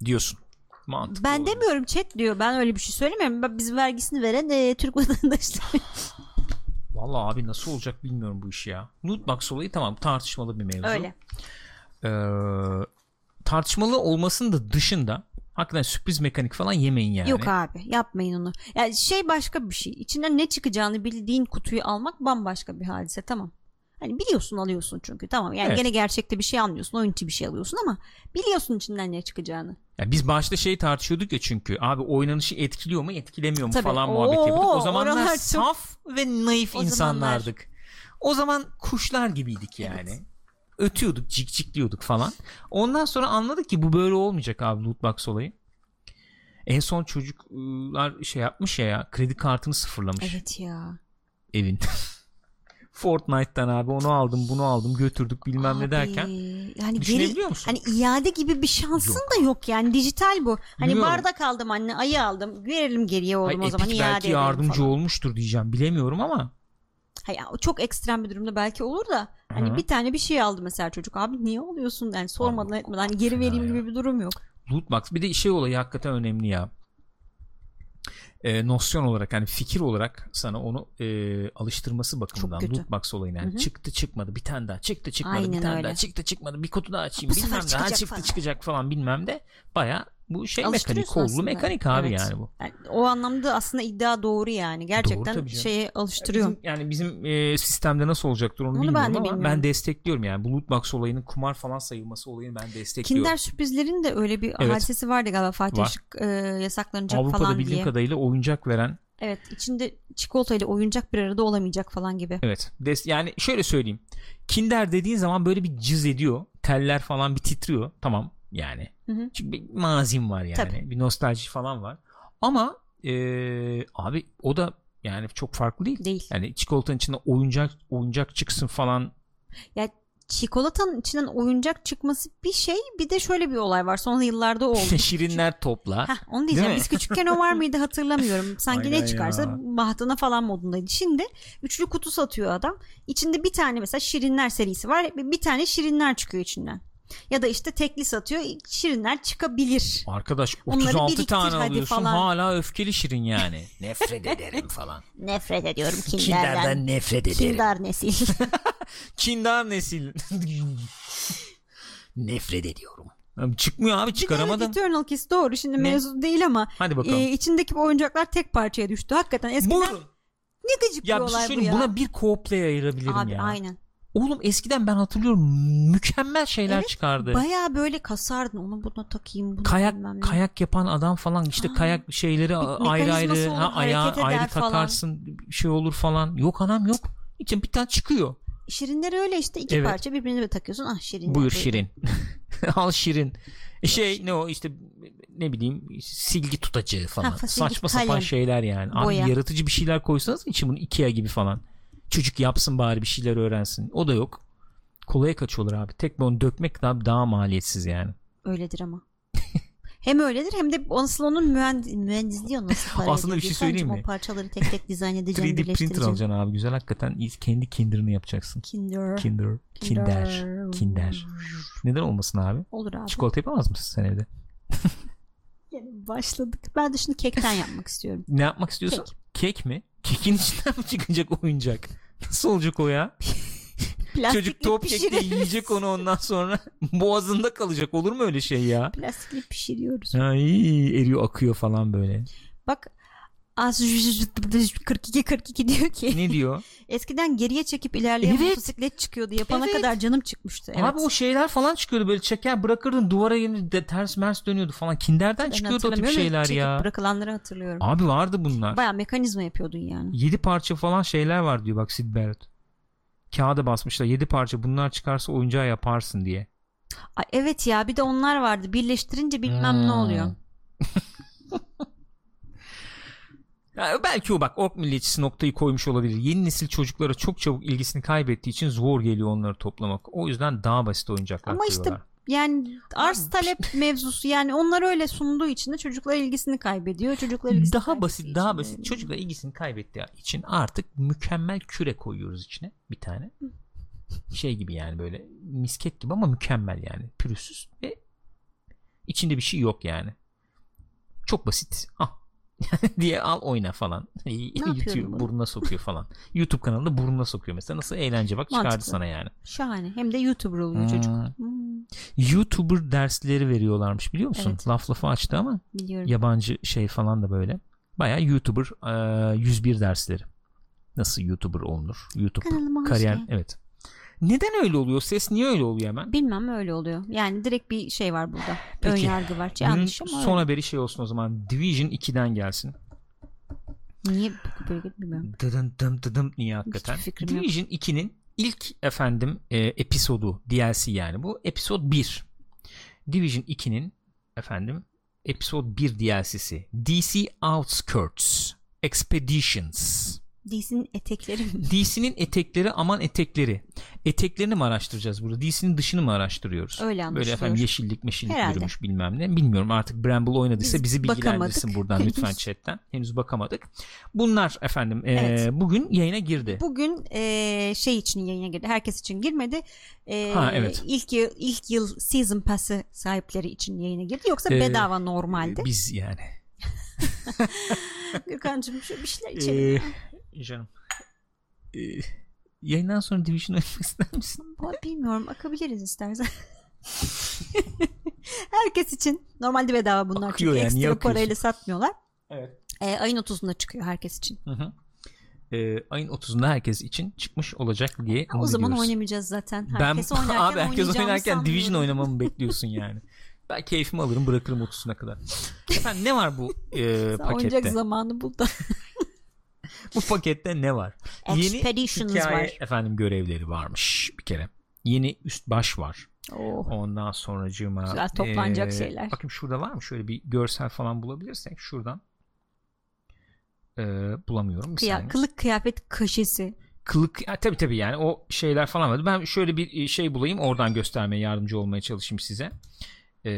diyorsun mantıklı Ben olabilir. demiyorum chat diyor. Ben öyle bir şey söylemiyorum. Biz vergisini veren e, Türk vatandaşları. Vallahi abi nasıl olacak bilmiyorum bu iş ya lootbox olayı tamam tartışmalı bir mevzu öyle. Ee, tartışmalı olmasının da dışında hakikaten sürpriz mekanik falan yemeyin yani Yok abi yapmayın onu. Yani şey başka bir şey. İçinden ne çıkacağını bildiğin kutuyu almak bambaşka bir hadise tamam. Hani biliyorsun alıyorsun çünkü tamam. Yani Evet. gene gerçekte bir şey almıyorsun. Oyun içi bir şey alıyorsun ama biliyorsun içinden ne çıkacağını. Ya biz başta şey tartışıyorduk ya çünkü abi oynanışı etkiliyor mu etkilemiyor mu Tabii. falan Oo, muhabbet yapıyorduk. O zamanlar çok- saf ve naif O insanlardık. O zaman kuşlar gibiydik yani. Evet. Ötüyorduk, cikcikliyorduk falan. Ondan sonra anladık ki bu böyle olmayacak abi lootbox olayı. En son çocuklar şey yapmış ya, ya kredi kartını sıfırlamış Evet ya. evin. Fortnite'tan abi onu aldım bunu aldım götürdük bilmem ne Abi, derken. yani Düşünebiliyor geri, musun? Hani iade gibi bir şansın da yok yani dijital bu. Hani Bilmiyorum. bardak aldım anne ayı aldım verelim geriye oğlum Hayır, o zaman iade belki yardımcı falan. olmuştur diyeceğim bilemiyorum ama Hayır, çok ekstrem bir durumda belki olur da hani Hı. bir tane bir şey aldı mesela çocuk abi niye oluyorsun yani sormadan etmeden hani geri vereyim gibi bir durum yok. Lootbox bir de şey olayı hakikaten önemli ya. E, nosyon olarak yani fikir olarak sana onu e, alıştırması bakımından lootbox olayına yani Hı hı. çıktı çıkmadı bir tane daha çıktı çıkmadı bir Aynen tane öyle. daha çıktı çıkmadı bir kutu daha açayım Bu bilmem ne çıkacak çıktı falan. çıkacak falan bilmem de baya bu şey mekanik kollu aslında. mekanik abi Evet. yani bu. Yani o anlamda aslında iddia doğru yani gerçekten canım. şeye alıştırıyor. Bizim, yani bizim e, sistemde nasıl olacaktır onu, Onu ben bilmiyorum de ama bilmiyorum. ben destekliyorum yani bu lootbox olayının kumar falan sayılması olayını ben destekliyorum. Kinder sürprizlerin de öyle bir Evet. hadisesi vardı galiba Fatih Var. Işık e, yasaklanacak Avrupa'da falan bildiğim diye. kadarıyla oyuncak veren Evet içinde çikolata ile oyuncak bir arada olamayacak falan gibi. Evet. Des yani şöyle söyleyeyim. Kinder dediğin zaman böyle bir cız ediyor. Teller falan bir titriyor. Tamam yani. Hı hı. Çünkü bir mazim var yani. Tabii. Bir nostalji falan var. Ama eee, abi o da yani çok farklı değil. Değil. Yani çikolatanın içinde oyuncak oyuncak çıksın falan. Ya çikolatanın içinden oyuncak çıkması bir şey bir de şöyle bir olay var son yıllarda oldu. Şirinler topla. Heh, onu diyeceğim. Biz küçükken o var mıydı hatırlamıyorum. Sanki Aynen ne çıkarsa ya. bahtına falan modundaydı. Şimdi üçlü kutu satıyor adam. İçinde bir tane mesela Şirinler serisi var. Bir tane Şirinler çıkıyor içinden. Ya da işte tekli satıyor. Şirinler çıkabilir. Arkadaş Onları 36 biriktir tane alıyorsun falan. hala öfkeli şirin yani. Nefret ederim falan. Nefret ediyorum Kinder'den. Kinder'den nefret ederim. Kinder nesil. Kindar nesil. nefret ediyorum. Abi çıkmıyor abi çıkaramadım. Eternal Kiss doğru. Şimdi Ne? mevzu değil ama Hadi bakalım. e, içindeki bu oyuncaklar tek parçaya düştü. Hakikaten eskiden Buyurun. ne gıcık Ya bir bir şey olay bu ya. buna bir co-play ayırabilirim Abi ya. aynen. Oğlum eskiden ben hatırlıyorum mükemmel şeyler Evet, çıkardı. Baya böyle kasardın onu buna takayım bunu kayak kayak yapan adam falan işte Ha. kayak şeyleri ayrı ayrı olur, ha, ayağı ayrı falan. takarsın şey olur falan. Yok anam yok. İçin bir tane çıkıyor. Şirinleri öyle işte iki Evet. parça birbirine bir takıyorsun. Ah şirin. Buyur Şirin. Al Şirin. Şey ne o işte ne bileyim silgi tutacağı falan. Ha, silgi, Saçma sapan kalem, şeyler yani. Abi boya. yaratıcı bir şeyler koysanız için bunu Ikea gibi falan. Çocuk yapsın bari bir şeyler öğrensin. O da yok. Kolaya kaçıyorlar abi. Tek onu dökmek daha, daha maliyetsiz yani. Öyledir ama. Hem öyledir hem de asıl onun mühendis, mühendisliği nasıl para Aslında bir şey söyleyeyim mi? O parçaları tek tek dizayn edeceğim, 3D printer alacaksın abi güzel hakikaten kendi kinder'ını yapacaksın. Kinder. Kinder. Kinder. Kinder. Neden olmasın abi? Olur abi. Çikolata yapamaz mısın sen evde? Başladık. Ben de şunu kekten yapmak istiyorum. Ne yapmak istiyorsun? Kek, mi? Kekin içinden mi çıkacak oyuncak? Nasıl olacak o ya? Çocuk top kekte yiyecek onu ondan sonra boğazında kalacak. Olur mu öyle şey ya? Plastikle pişiriyoruz. Ay eriyor akıyor falan böyle. Bak az 42 42 diyor ki Ne diyor? eskiden geriye çekip ilerleyen Evet. motosiklet çıkıyordu. Yapana Evet. kadar canım çıkmıştı. Evet. Abi o şeyler falan çıkıyordu böyle çeker bırakırdın duvara yeni de ters mers dönüyordu falan. Kinderden Ben çıkıyordu o tip şeyler çekip ya. bırakılanları hatırlıyorum. Abi vardı bunlar. Baya mekanizma yapıyordun yani. 7 parça falan şeyler var diyor bak Sid Barrett. Kağıda basmışlar 7 parça bunlar çıkarsa oyuncağı yaparsın diye. Ay, evet ya bir de onlar vardı. Birleştirince bilmem ne Hmm. oluyor. Ya belki o bak ork milliyetçisi noktayı koymuş olabilir. Yeni nesil çocuklara çok çabuk ilgisini kaybettiği için zor geliyor onları toplamak. O yüzden daha basit oyuncaklar Ama işte. Yani arz talep mevzusu yani onlar öyle sunduğu için de çocuklar ilgisini kaybediyor. Çocuklar ilgisini daha basit daha için de- basit çocuklar ilgisini kaybettiği için artık mükemmel küre koyuyoruz içine bir tane şey gibi yani böyle misket gibi ama mükemmel yani pürüzsüz ve içinde bir şey yok yani çok basit ah diye al oyna falan bunu? burnuna sokuyor falan YouTube kanalında burnuna sokuyor mesela nasıl eğlence bak çıkardı Mantıklı. sana yani Şahane. Hem de YouTuber oluyor çocuk. Hmm. Hmm, YouTuber dersleri veriyorlarmış biliyor musun Evet. laf lafı açtı ama biliyorum. yabancı şey falan da böyle. Baya YouTuber e, 101 dersleri. Nasıl YouTuber olunur? YouTube kariyer geldin. evet. Neden öyle oluyor? Ses niye öyle oluyor hemen? Bilmem öyle oluyor. Yani direkt bir şey var burada. Peki. Ön yargı var. Yanlış ama son öyle. haberi şey olsun o zaman. Division 2'den gelsin. Niye böyle bilmiyorum. Dıdım dım dıdım niye hakikaten? Division 2'nin ilk efendim e, episodu DLC yani bu. Episod 1. Division 2'nin efendim episod 1 DLC'si. DC Outskirts Expeditions. DC'nin etekleri mi? DC'nin etekleri aman etekleri. Eteklerini mi araştıracağız burada? DC'nin dışını mı araştırıyoruz? Öyle Böyle anlaşılıyor. efendim yeşillik meşillik Herhalde. yürümüş bilmem ne. Bilmiyorum artık Bramble oynadıysa Biz bizi bilgilendirsin buradan lütfen chatten. Henüz bakamadık. Bunlar efendim e, Evet. bugün yayına girdi. Bugün e, şey için yayına girdi. Herkes için girmedi. E, Ha, evet. İlk yıl, ilk yıl season pass'ı sahipleri için yayına girdi. Yoksa Ee, bedava normalde. Biz yani. Gürkan'cığım şu bir şeyler içelim. Ee, canım. Ee, yayından sonra Division oynamak ister misin? Bilmiyorum bakabiliriz istersen. Herkes için normalde bedava bunlar Akıyor çünkü yani, ekstra parayla satmıyorlar. Evet. E, ayın 30'unda çıkıyor herkes için. Hı hı. Ee, ayın 30'unda herkes için çıkmış olacak diye o zaman ediyoruz. oynamayacağız zaten. Ben Herkes oynarken abi herkes oynarken Division oynamamı bekliyorsun yani. Ben keyfimi alırım bırakırım 30'una kadar. Efendim ne var bu e, Sen oynayacak pakette? zamanı buldu. Bu pakette ne var? Yeni Expeditions hikaye var. efendim görevleri varmış bir kere. Yeni üst baş var. Oh. Ondan sonracığıma Güzel toplanacak e, şeyler. Bakayım şurada var mı? Şöyle bir görsel falan bulabilirsek şuradan. E, bulamıyorum. Kıya- kılık kıyafet kaşesi. Kılık ya, tabii tabii yani o şeyler falan vardı. Ben şöyle bir şey bulayım oradan göstermeye yardımcı olmaya çalışayım size. Ee,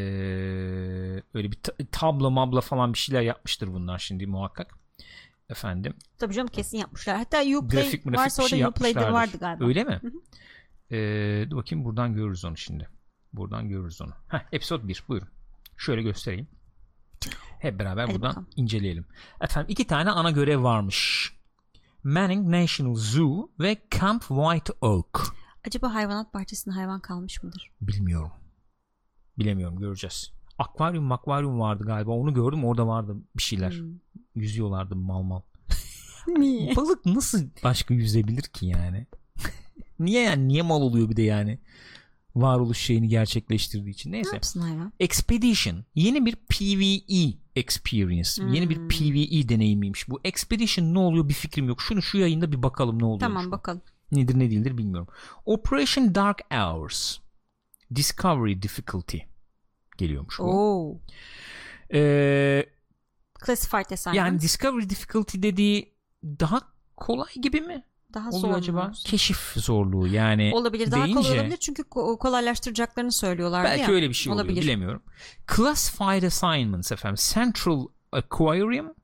öyle bir ta- tablo mabla falan bir şeyler yapmıştır bunlar şimdi muhakkak. Efendim. Tabii canım kesin yapmışlar. Hatta Uplay Grafik grafik varsa bir orada şey Uplay'de vardı galiba. Öyle mi? Ee, dur bakayım buradan görürüz onu şimdi. Buradan görürüz onu. Heh, episode 1 buyurun. Şöyle göstereyim. Hep beraber Hadi buradan bakalım. inceleyelim. Efendim iki tane ana görev varmış. Manning National Zoo ve Camp White Oak. Acaba hayvanat bahçesinde hayvan kalmış mıdır? Bilmiyorum. Bilemiyorum göreceğiz. Akvaryum akvaryum vardı galiba onu gördüm orada vardı bir şeyler. Hmm. Yüzüyorlardı mal mal. Niye? Balık nasıl başka yüzebilir ki yani? niye yani niye mal oluyor bir de yani? Varoluş şeyini gerçekleştirdiği için. Ne Neyse. yapsın hayvan? Expedition yeni bir PvE experience. Yeni bir Hmm. PvE deneyimiymiş. Bu Expedition ne oluyor bir fikrim yok. Şunu şu yayında bir bakalım ne oluyor. Tamam bakalım. Nedir ne değildir bilmiyorum. Operation Dark Hours. Discovery Difficulty geliyormuş bu. Oo. Ee, Classified assignment. yani Discovery Difficulty dediği daha kolay gibi mi? daha oluyor zor acaba? Keşif zorluğu yani. Olabilir. Daha deyince, kolay olabilir çünkü ko- kolaylaştıracaklarını söylüyorlardı Belki ya. öyle bir şey oluyor Olabilir. bilemiyorum. Classified Assignments efendim. Central Aquarium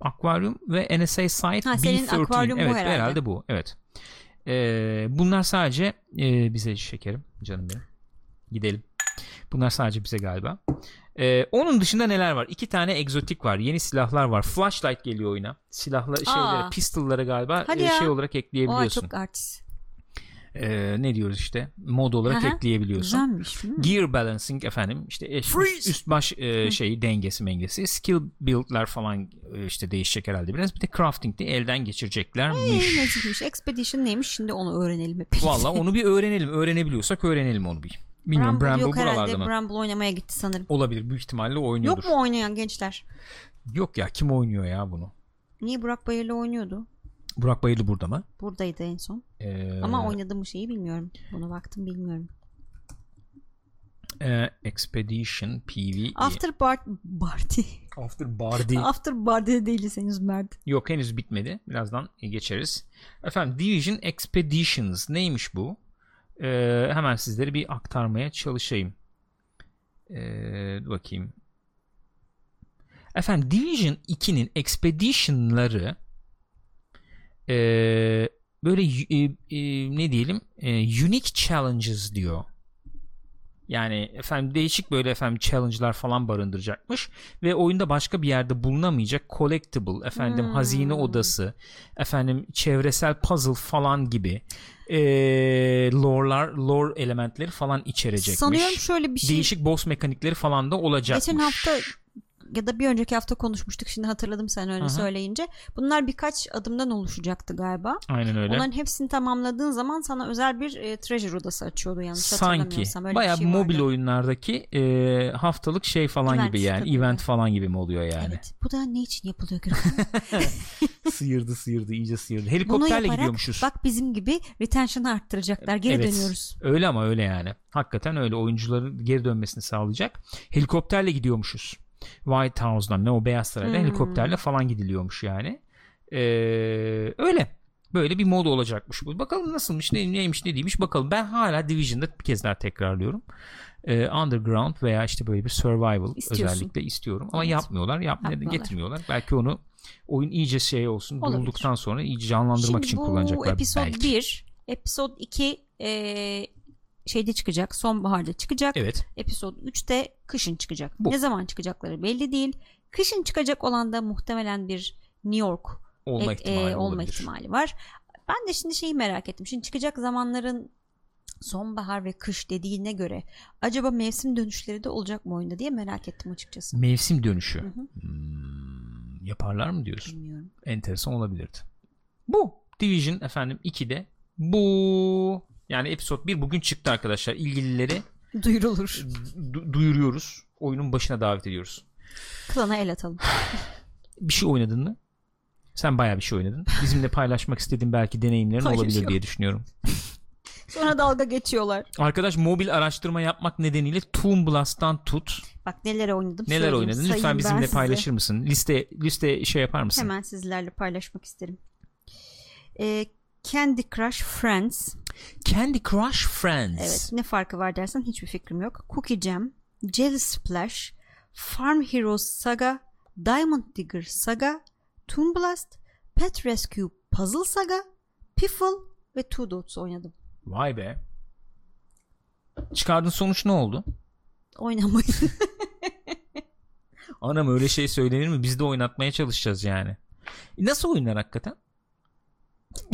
Aquarium ve NSA Site Ha, senin B13. akvaryum bu evet, herhalde. bu. Evet. Ee, bunlar sadece e, bize şekerim canım benim. Gidelim. Bunlar sadece bize galiba. Ee, onun dışında neler var? İki tane egzotik var. Yeni silahlar var. Flashlight geliyor oyuna. Silahla şeylere, pistol'lara galiba Hadi e, ya. şey olarak Oha ekleyebiliyorsun. çok artist. Ee, ne diyoruz işte? Mod olarak Aha, ekleyebiliyorsun. Güzelmiş. Gear balancing efendim işte eş- üst, üst baş e, şeyi dengesi mengesi skill build'lar falan e, işte değişecek herhalde biraz bir de crafting de elden geçireceklermiş. nezihmiş. Expedition neymiş şimdi onu öğrenelim hep. Valla onu bir öğrenelim öğrenebiliyorsak öğrenelim onu bir. Bilmiyorum Bramble, Bramble, yok buralarda mı? Bramble oynamaya gitti sanırım. Olabilir büyük ihtimalle oynuyordur. Yok mu oynayan gençler? Yok ya kim oynuyor ya bunu? Niye Burak Bayır'la oynuyordu? Burak Bayırlı burada mı? Buradaydı en son. Ee, Ama oynadı mı şeyi bilmiyorum. Buna baktım bilmiyorum. e, Expedition PvE. After Bar Barty. After Bardi. After Barty'de değiliz henüz Mert. Yok henüz bitmedi. Birazdan geçeriz. Efendim Division Expeditions neymiş bu? Ee, hemen sizlere bir aktarmaya çalışayım. Dur bakayım. Efendim Division 2'nin Expedition'ları ee, böyle e, e, ne diyelim e, unique challenges diyor. Yani efendim değişik böyle efendim challenge'lar falan barındıracakmış ve oyunda başka bir yerde bulunamayacak collectible efendim Hmm. hazine odası efendim çevresel puzzle falan gibi eee lore'lar lore elementleri falan içerecekmiş. Sanıyorum şöyle bir şey. Değişik boss mekanikleri falan da olacakmış. Geçen hafta ya da bir önceki hafta konuşmuştuk. Şimdi hatırladım sen öyle Aha. söyleyince. Bunlar birkaç adımdan oluşacaktı galiba. Aynen öyle. Onların hepsini tamamladığın zaman sana özel bir e, treasure odası açıyordu yanlış Sanki hatırlamıyorsam. Öyle bayağı şey mobil vardı. oyunlardaki eee, haftalık şey falan Event gibi yani tabii. event falan gibi mi oluyor yani? Evet. Bu da ne için yapılıyor sıyırdı sıyırdı iyice sıyırdı. Bunu Helikopterle yaparak gidiyormuşuz. bak bizim gibi retention'ı arttıracaklar. Geri Evet. dönüyoruz. Öyle ama öyle yani. Hakikaten öyle oyuncuların geri dönmesini sağlayacak. Helikopterle gidiyormuşuz. White House'dan ne o Beyaz Saray'dan Hmm. helikopterle falan gidiliyormuş yani. Ee, öyle. Böyle bir mod olacakmış bu. Bakalım nasılmış, ne, neymiş, ne değilmiş bakalım. Ben hala Division'da bir kez daha tekrarlıyorum. Ee, underground veya işte böyle bir survival İstiyorsun. özellikle istiyorum. Ama Evet. yapmıyorlar, yapmaya da Yapmıyorlar. getirmiyorlar. Belki onu oyun iyice şey olsun, Olabilir. durulduktan sonra iyice canlandırmak Şimdi için bu kullanacaklar episode belki. 1, episode 2 e, şeyde çıkacak. Sonbaharda çıkacak. Evet. Episode 3 de kışın çıkacak. Bu. Ne zaman çıkacakları belli değil. Kışın çıkacak olan da muhtemelen bir New York Olma e, ihtimali e, olma olabilir. ihtimali var. Ben de şimdi şeyi merak ettim. Şimdi çıkacak zamanların sonbahar ve kış dediğine göre acaba mevsim dönüşleri de olacak mı oyunda diye merak ettim açıkçası. Mevsim dönüşü. Hı hı. Hmm, yaparlar mı diyorsun? Bilmiyorum. Enteresan olabilirdi. Bu. Division efendim 2'de. Bu. Yani episode 1 bugün çıktı arkadaşlar. İlgilileri Duyurulur. du- duyuruyoruz. Oyunun başına davet ediyoruz. Klana el atalım. Bir şey oynadın mı? Sen bayağı bir şey oynadın. Bizimle paylaşmak istediğin belki deneyimlerin olabilir Paylaşıyorum. diye düşünüyorum. Sonra dalga geçiyorlar. Arkadaş mobil araştırma yapmak nedeniyle Toon Blast'tan tut. Bak neler oynadım Neler söyleyeyim, oynadın? Lütfen bizimle size. paylaşır mısın? Liste liste şey yapar mısın? Hemen sizlerle paylaşmak isterim. Ee, Candy Crush Friends. Candy Crush Friends. Evet ne farkı var dersen hiçbir fikrim yok. Cookie Jam, Jelly Splash, Farm Heroes Saga, Diamond Digger Saga, Toon Blast, Pet Rescue Puzzle Saga, Piffle ve Two Dots oynadım. Vay be. Çıkardığın sonuç ne oldu? Oynamayı. Anam öyle şey söylenir mi? Biz de oynatmaya çalışacağız yani. E, Nasıl oyunlar hakikaten?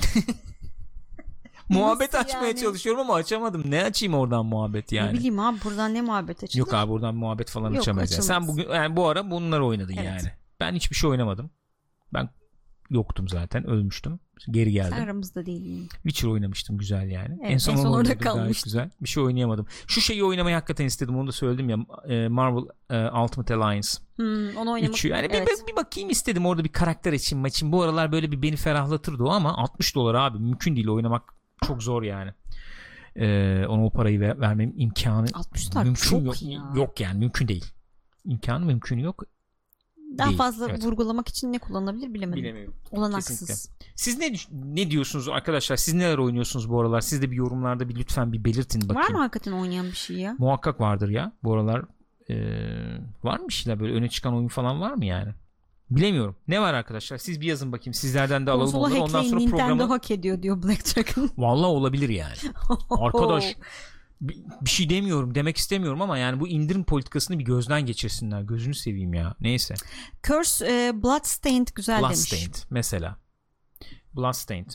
muhabbet açmaya yani? çalışıyorum ama açamadım. Ne açayım oradan muhabbet Ne yani? bileyim abi buradan ne muhabbet açılır? Yok abi buradan muhabbet falan Yok, açamayız. yani. Sen açılmaz. bugün yani bu ara bunları oynadın Evet. yani. Ben hiçbir şey oynamadım. Ben yoktum zaten. Ölmüştüm. Geri geldim. Sen aramızda değilim. Witcher oynamıştım güzel yani. Evet, en son, en son orada oynadım, gayet kalmıştı. güzel. Bir şey oynayamadım. Şu şeyi oynamayı hakikaten istedim. Onu da söyledim ya. e, Marvel e, Ultimate Alliance. Hmm, onu oynamak. Üçü. Yani bir- evet. bir, bir bakayım istedim orada bir karakter için maçın. Bu aralar böyle bir beni ferahlatırdı o ama 60 dolar abi mümkün değil oynamak çok zor yani. Ee, ona o parayı ver, vermem imkanı 60 dolar mümkün çok yok, ya. yok yani mümkün değil. İmkanı mümkünü yok. Daha Değil, fazla evet. vurgulamak için ne kullanılabilir bilemedim. Bilemiyorum. Olanaksız. Kesinlikle. Siz ne ne diyorsunuz arkadaşlar? Siz neler oynuyorsunuz bu aralar? Siz de bir yorumlarda bir lütfen bir belirtin bakayım. Var mı hakikaten oynayan bir şey ya? Muhakkak vardır ya. Bu aralar eee, var mı bir şeyler böyle öne çıkan oyun falan var mı yani? Bilemiyorum. Ne var arkadaşlar? Siz bir yazın bakayım. Sizlerden de alalım onları. Ondan sonra Nintendo programı hak ediyor diyor Black Dragon. Vallahi olabilir yani. Arkadaş bir, şey demiyorum demek istemiyorum ama yani bu indirim politikasını bir gözden geçirsinler. Gözünü seveyim ya. Neyse. Curse e, Bloodstained güzel demiş. Bloodstained mesela. Bloodstained.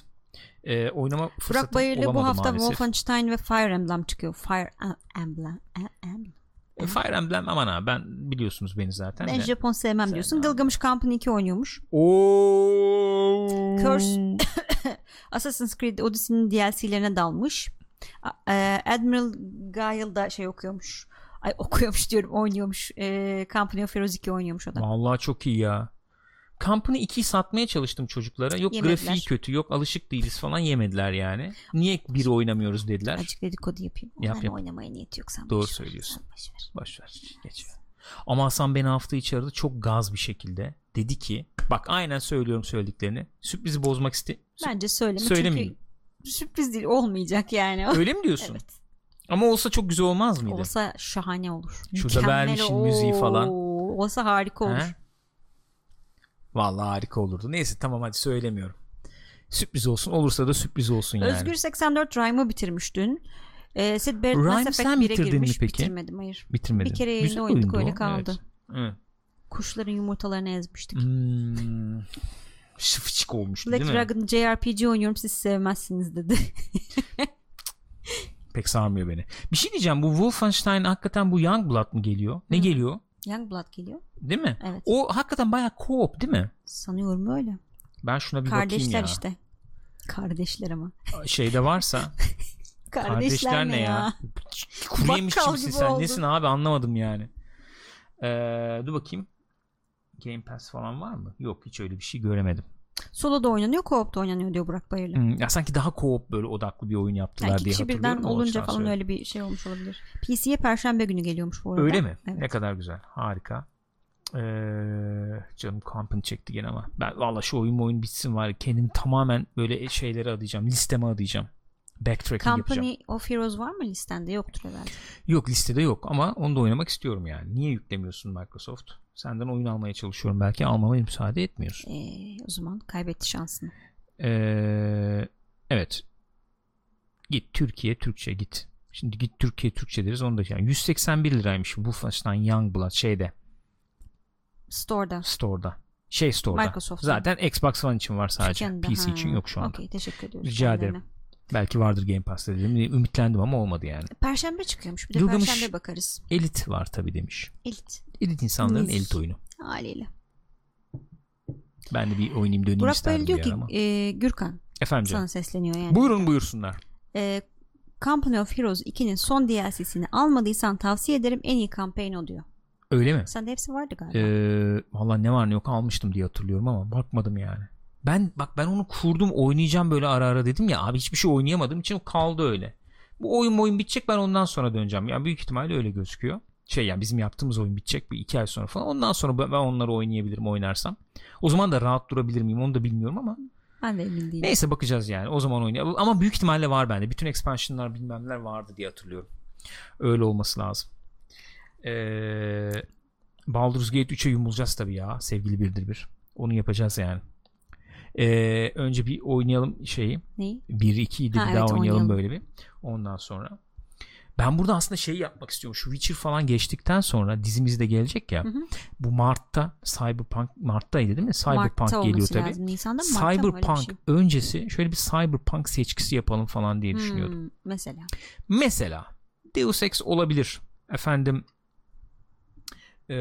Ee, oynama fırsatı Burak Bayırlı bu hafta maalesef. Wolfenstein ve Fire Emblem çıkıyor. Fire Emblem. Emblem. E, Fire Emblem aman ha ben biliyorsunuz beni zaten Ben de. Japon sevmem diyorsun. Sevmem. Gilgamesh Company 2 oynuyormuş. Oo. Curse- Assassin's Creed Odyssey'nin DLC'lerine dalmış. E, Admiral Guile da şey okuyormuş. Ay okuyormuş diyorum oynuyormuş. E, Company of Heroes 2 oynuyormuş o da. Vallahi çok iyi ya. Company 2'yi satmaya çalıştım çocuklara. Yok Yemediler. grafiği kötü, yok alışık değiliz falan yemediler yani. Niye bir oynamıyoruz dediler. Azıcık dedikodu yapayım. Yap, Onların yap. oynamaya niyeti yok sen Doğru boş söylüyorsun. boş ver. Boş ver. Geç. Ama Hasan beni hafta içi aradı çok gaz bir şekilde. Dedi ki bak aynen söylüyorum söylediklerini. Sürprizi bozmak iste. Bence söyleme. Söylemeyeyim. Çünkü sürpriz değil olmayacak yani. Öyle mi diyorsun? evet. Ama olsa çok güzel olmaz mıydı? Olsa şahane olur. Şurada Mükemmel vermişin müziği falan. Olsa harika olur. He? Vallahi harika olurdu. Neyse tamam hadi söylemiyorum. Sürpriz olsun. Olursa da sürpriz olsun yani. Özgür 84 Rhyme'ı bitirmiş dün. Ee, Sid Barrett Rhyme Mass sen 1'e bitirdin mi girmiş. peki? Bitirmedim hayır. Bitirmedim. Bir kere yayında oynadık, öyle o, kaldı. Evet. Evet. Kuşların yumurtalarını ezmiştik. Hmm. Şıfıçık olmuştu Black değil mi? Dragon JRPG oynuyorum siz sevmezsiniz dedi. Pek sarmıyor beni. Bir şey diyeceğim bu Wolfenstein hakikaten bu Youngblood mı geliyor? Ne Hı. geliyor? Youngblood geliyor. Değil mi? Evet. O hakikaten bayağı co-op değil mi? Sanıyorum öyle. Ben şuna bir Kardeşler bakayım ya. işte. Kardeşler ama. Şeyde varsa Kardeşler, ne ya? Kuru yemişçi Bakkal misin gibi sen? oldu. Nesin abi anlamadım yani. Ee, dur bakayım. Game Pass falan var mı? Yok hiç öyle bir şey göremedim. Solo da oynanıyor, co-op da oynanıyor diyor Burak Bayırlı. Hmm, ya sanki daha co-op böyle odaklı bir oyun yaptılar Yani diye kişi hatırlıyorum. birden olunca falan söyledim. öyle bir şey olmuş olabilir. PC'ye perşembe günü geliyormuş bu arada. Öyle mi? Evet. Ne kadar güzel. Harika. Ee, canım kampını çekti gene ama ben valla şu oyun oyun bitsin var ya, kendimi tamamen böyle şeylere adayacağım listeme adayacağım backtracking yapacağım Company of Heroes var mı listende? Yoktur herhalde. yok listede yok ama onu da oynamak istiyorum yani niye yüklemiyorsun Microsoft senden oyun almaya çalışıyorum belki almama müsaade etmiyorsun Ee, o zaman kaybetti şansını. Ee, evet git Türkiye Türkçe git şimdi git Türkiye Türkçe deriz onu da yani 181 liraymış Wolfenstein Youngblood şeyde Store'da. Store'da. Şey Store'da. Microsoft'ta. Zaten Xbox One için var sadece. Türkiye'de. PC Ha, için yok şu anda. Okey teşekkür ediyoruz. Rica ederim. Belki vardır Game Pass'ta dedim. Ümitlendim ama olmadı yani. Perşembe çıkıyormuş. Bir de Gilgamesh- perşembe bakarız. Elit var tabi demiş. Elit. Elit insanların Mis. elit oyunu. Haliyle. Ben de bir oynayayım döneyim Burak Bayıl diyor ki ama. e, Gürkan Efendim sana canım. sesleniyor yani. Buyurun buyursunlar. E, Company of Heroes 2'nin son DLC'sini almadıysan tavsiye ederim. En iyi kampanya o diyor. Öyle mi? Sende hepsi vardı galiba. Ee, Valla ne var ne yok almıştım diye hatırlıyorum ama bakmadım yani. Ben bak ben onu kurdum oynayacağım böyle ara ara dedim ya abi hiçbir şey oynayamadığım için kaldı öyle. Bu oyun oyun bitecek ben ondan sonra döneceğim. Yani büyük ihtimalle öyle gözüküyor. Şey yani bizim yaptığımız oyun bitecek bir iki ay sonra falan. Ondan sonra ben onları oynayabilirim oynarsam. O zaman da rahat durabilir miyim onu da bilmiyorum ama. ben de emin değilim. Neyse bakacağız yani. O zaman oynayalım. Ama büyük ihtimalle var bende. Bütün expansionlar bilmemler vardı diye hatırlıyorum. Öyle olması lazım. Ee, Baldur's Gate 3'e yumulacağız tabii ya. Sevgili birdir bir. Onu yapacağız yani. Ee, önce bir oynayalım şeyi. Neyi? 1-2'yi de Ha, bir evet, daha oynayalım oynayalım. böyle bir. Ondan sonra. Ben burada aslında şey yapmak istiyorum. Şu Witcher falan geçtikten sonra dizimiz de gelecek ya. Hı hı. Bu Mart'ta Cyberpunk Mart'taydı değil mi? Cyberpunk Mart'ta geliyor tabii. lazım. Nisan'da mı Mart'ta mı? Cyberpunk şey. öncesi şöyle bir Cyberpunk seçkisi yapalım falan diye düşünüyordum. Hmm, mesela. Mesela Deus Ex olabilir. Efendim eee,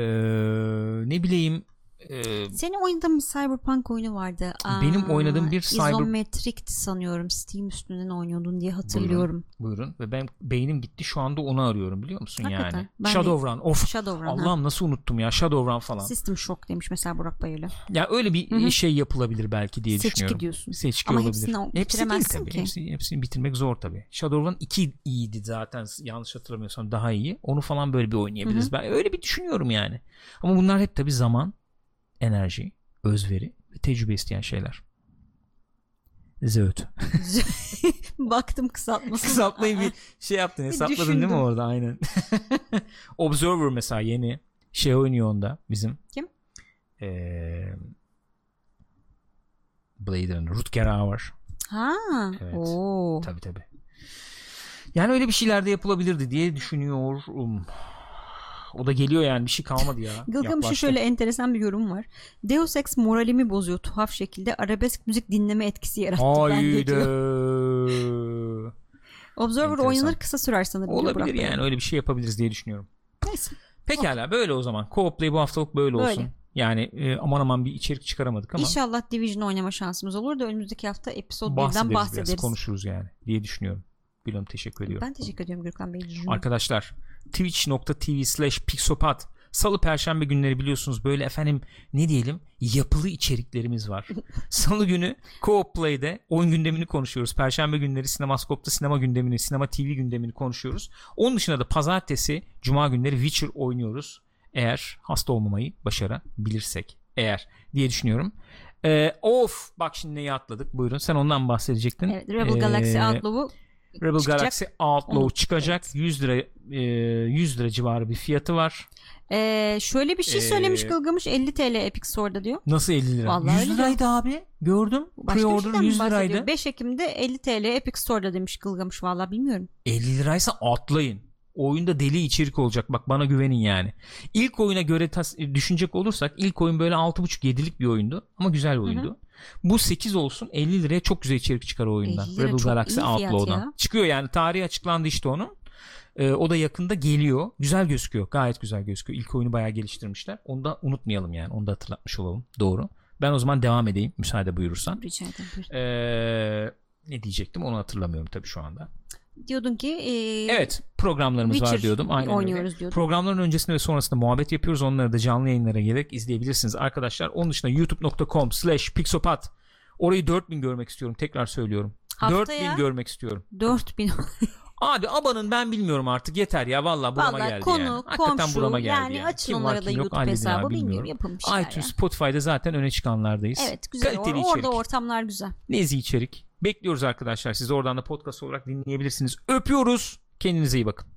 ne bileyim eee, Senin oynadığın bir Cyberpunk oyunu vardı. Benim oynadığım bir Cyber- İzometrikti sanıyorum. Steam üstünden oynuyordun diye hatırlıyorum. buyurun ve ben beynim gitti şu anda onu arıyorum biliyor musun Hakikaten. yani. Ben de- Shadowrun of Shadowrun. ha. Allah'ım nasıl unuttum ya Shadowrun falan. System Shock demiş mesela Burak Bayırlı. Ya öyle bir Hı hı. şey yapılabilir belki diye Seçki düşünüyorum. diyorsun. Seçki Ama olabilir. hepsini Hepsi değil tabii. ki. Hepsi, hepsini bitirmek zor tabii. Shadowrun 2 iyiydi zaten yanlış hatırlamıyorsam daha iyi. Onu falan böyle bir oynayabiliriz. Ben öyle bir düşünüyorum yani. Ama bunlar hep tabii zaman enerji, özveri ve tecrübe isteyen şeyler. Zöğüt. Baktım kısaltması. Kısaltmayı bir şey yaptın hesapladın değil mi orada aynen. Observer mesela yeni şey oynuyor onda bizim. Kim? Ee, Blade Runner. Rutger Hauer. Ha. Evet. Oo. Tabi tabi. Yani öyle bir şeyler de yapılabilirdi diye düşünüyorum. O da geliyor yani bir şey kalmadı ya. Gılgamış'ın Yaklaştı. şöyle enteresan bir yorum var. Deus Ex moralimi bozuyor tuhaf şekilde arabesk müzik dinleme etkisi yarattı bende Haydi. Observer Enteresan. oynanır kısa sürer sanırım. Olabilir yani öyle bir şey yapabiliriz diye düşünüyorum. Neyse. Pekala böyle o zaman. Co-op Play bu haftalık böyle, Böyle. olsun. Yani e, aman aman bir içerik çıkaramadık ama İnşallah Division oynama şansımız olur da önümüzdeki hafta episode bahsederiz, 1'den biraz bahsederiz. konuşuruz yani diye düşünüyorum. Gülüm teşekkür ediyorum. Ben teşekkür ediyorum Gürkan Bey. Arkadaşlar twitch.tv slash pixopat Salı perşembe günleri biliyorsunuz böyle efendim ne diyelim yapılı içeriklerimiz var. Salı günü Co-op Play'de oyun gündemini konuşuyoruz. Perşembe günleri Sinemaskop'ta sinema gündemini, sinema TV gündemini konuşuyoruz. Onun dışında da pazartesi, cuma günleri Witcher oynuyoruz. Eğer hasta olmamayı başarabilirsek. Eğer diye düşünüyorum. Ee, of bak şimdi neyi atladık buyurun sen ondan bahsedecektin. Evet, Rebel Galaxy Ee, Outlaw'u Rebel çıkacak. Galaxy Outlaw Onu- çıkacak. 100 lira e, 100 lira civarı bir fiyatı var. Ee, şöyle bir şey söylemiş Ee, Gılgamış 50 TL Epic Store'da diyor. Nasıl 50 lira? Vallahi 100 öyle liraydı abi. Gördüm. Pre-order şeyden mi 100 bahsediyor? liraydı. 5 Ekim'de 50 TL Epic Store'da demiş Gılgamış vallahi bilmiyorum. 50 liraysa atlayın. Oyunda deli içerik olacak. Bak bana güvenin yani. İlk oyuna göre tas- düşünecek olursak ilk oyun böyle 6.5-7'lik bir oyundu. Ama güzel bir oyundu. Bu 8 olsun 50 liraya çok güzel içerik çıkar o oyundan. 50 lira Rebel Galaxy Outlaw'dan. ya. Çıkıyor yani tarihi açıklandı işte onun. Ee, o da yakında geliyor. Güzel gözüküyor. Gayet güzel gözüküyor. İlk oyunu bayağı geliştirmişler. Onu da unutmayalım yani. Onu da hatırlatmış olalım. Doğru. Ben o zaman devam edeyim müsaade buyurursan. Rica ederim. Ee, ne diyecektim onu hatırlamıyorum tabii şu anda. Diyordun ki e, Evet programlarımız var Witcher diyordum. Aynen öyle. oynuyoruz diyordun. Programların öncesinde ve sonrasında muhabbet yapıyoruz. Onları da canlı yayınlara gelerek izleyebilirsiniz arkadaşlar. Onun dışında youtube.com slash pixopat Orayı 4000 görmek istiyorum. Tekrar söylüyorum. Haftaya- 4000 görmek istiyorum. 4000 Abi abanın ben bilmiyorum artık yeter ya vallahi burama Vallahi geldi konu, yani. Hakikaten komşu burama geldi yani, yani. açın Kim var, da yok, YouTube halledin hesabı bilmiyorum yapın bir şeyler iTunes, ya. Spotify'da zaten öne çıkanlardayız. Evet güzel Kaliteli or- orada ortamlar güzel. Nezih içerik. Bekliyoruz arkadaşlar. Siz oradan da podcast olarak dinleyebilirsiniz. Öpüyoruz. Kendinize iyi bakın.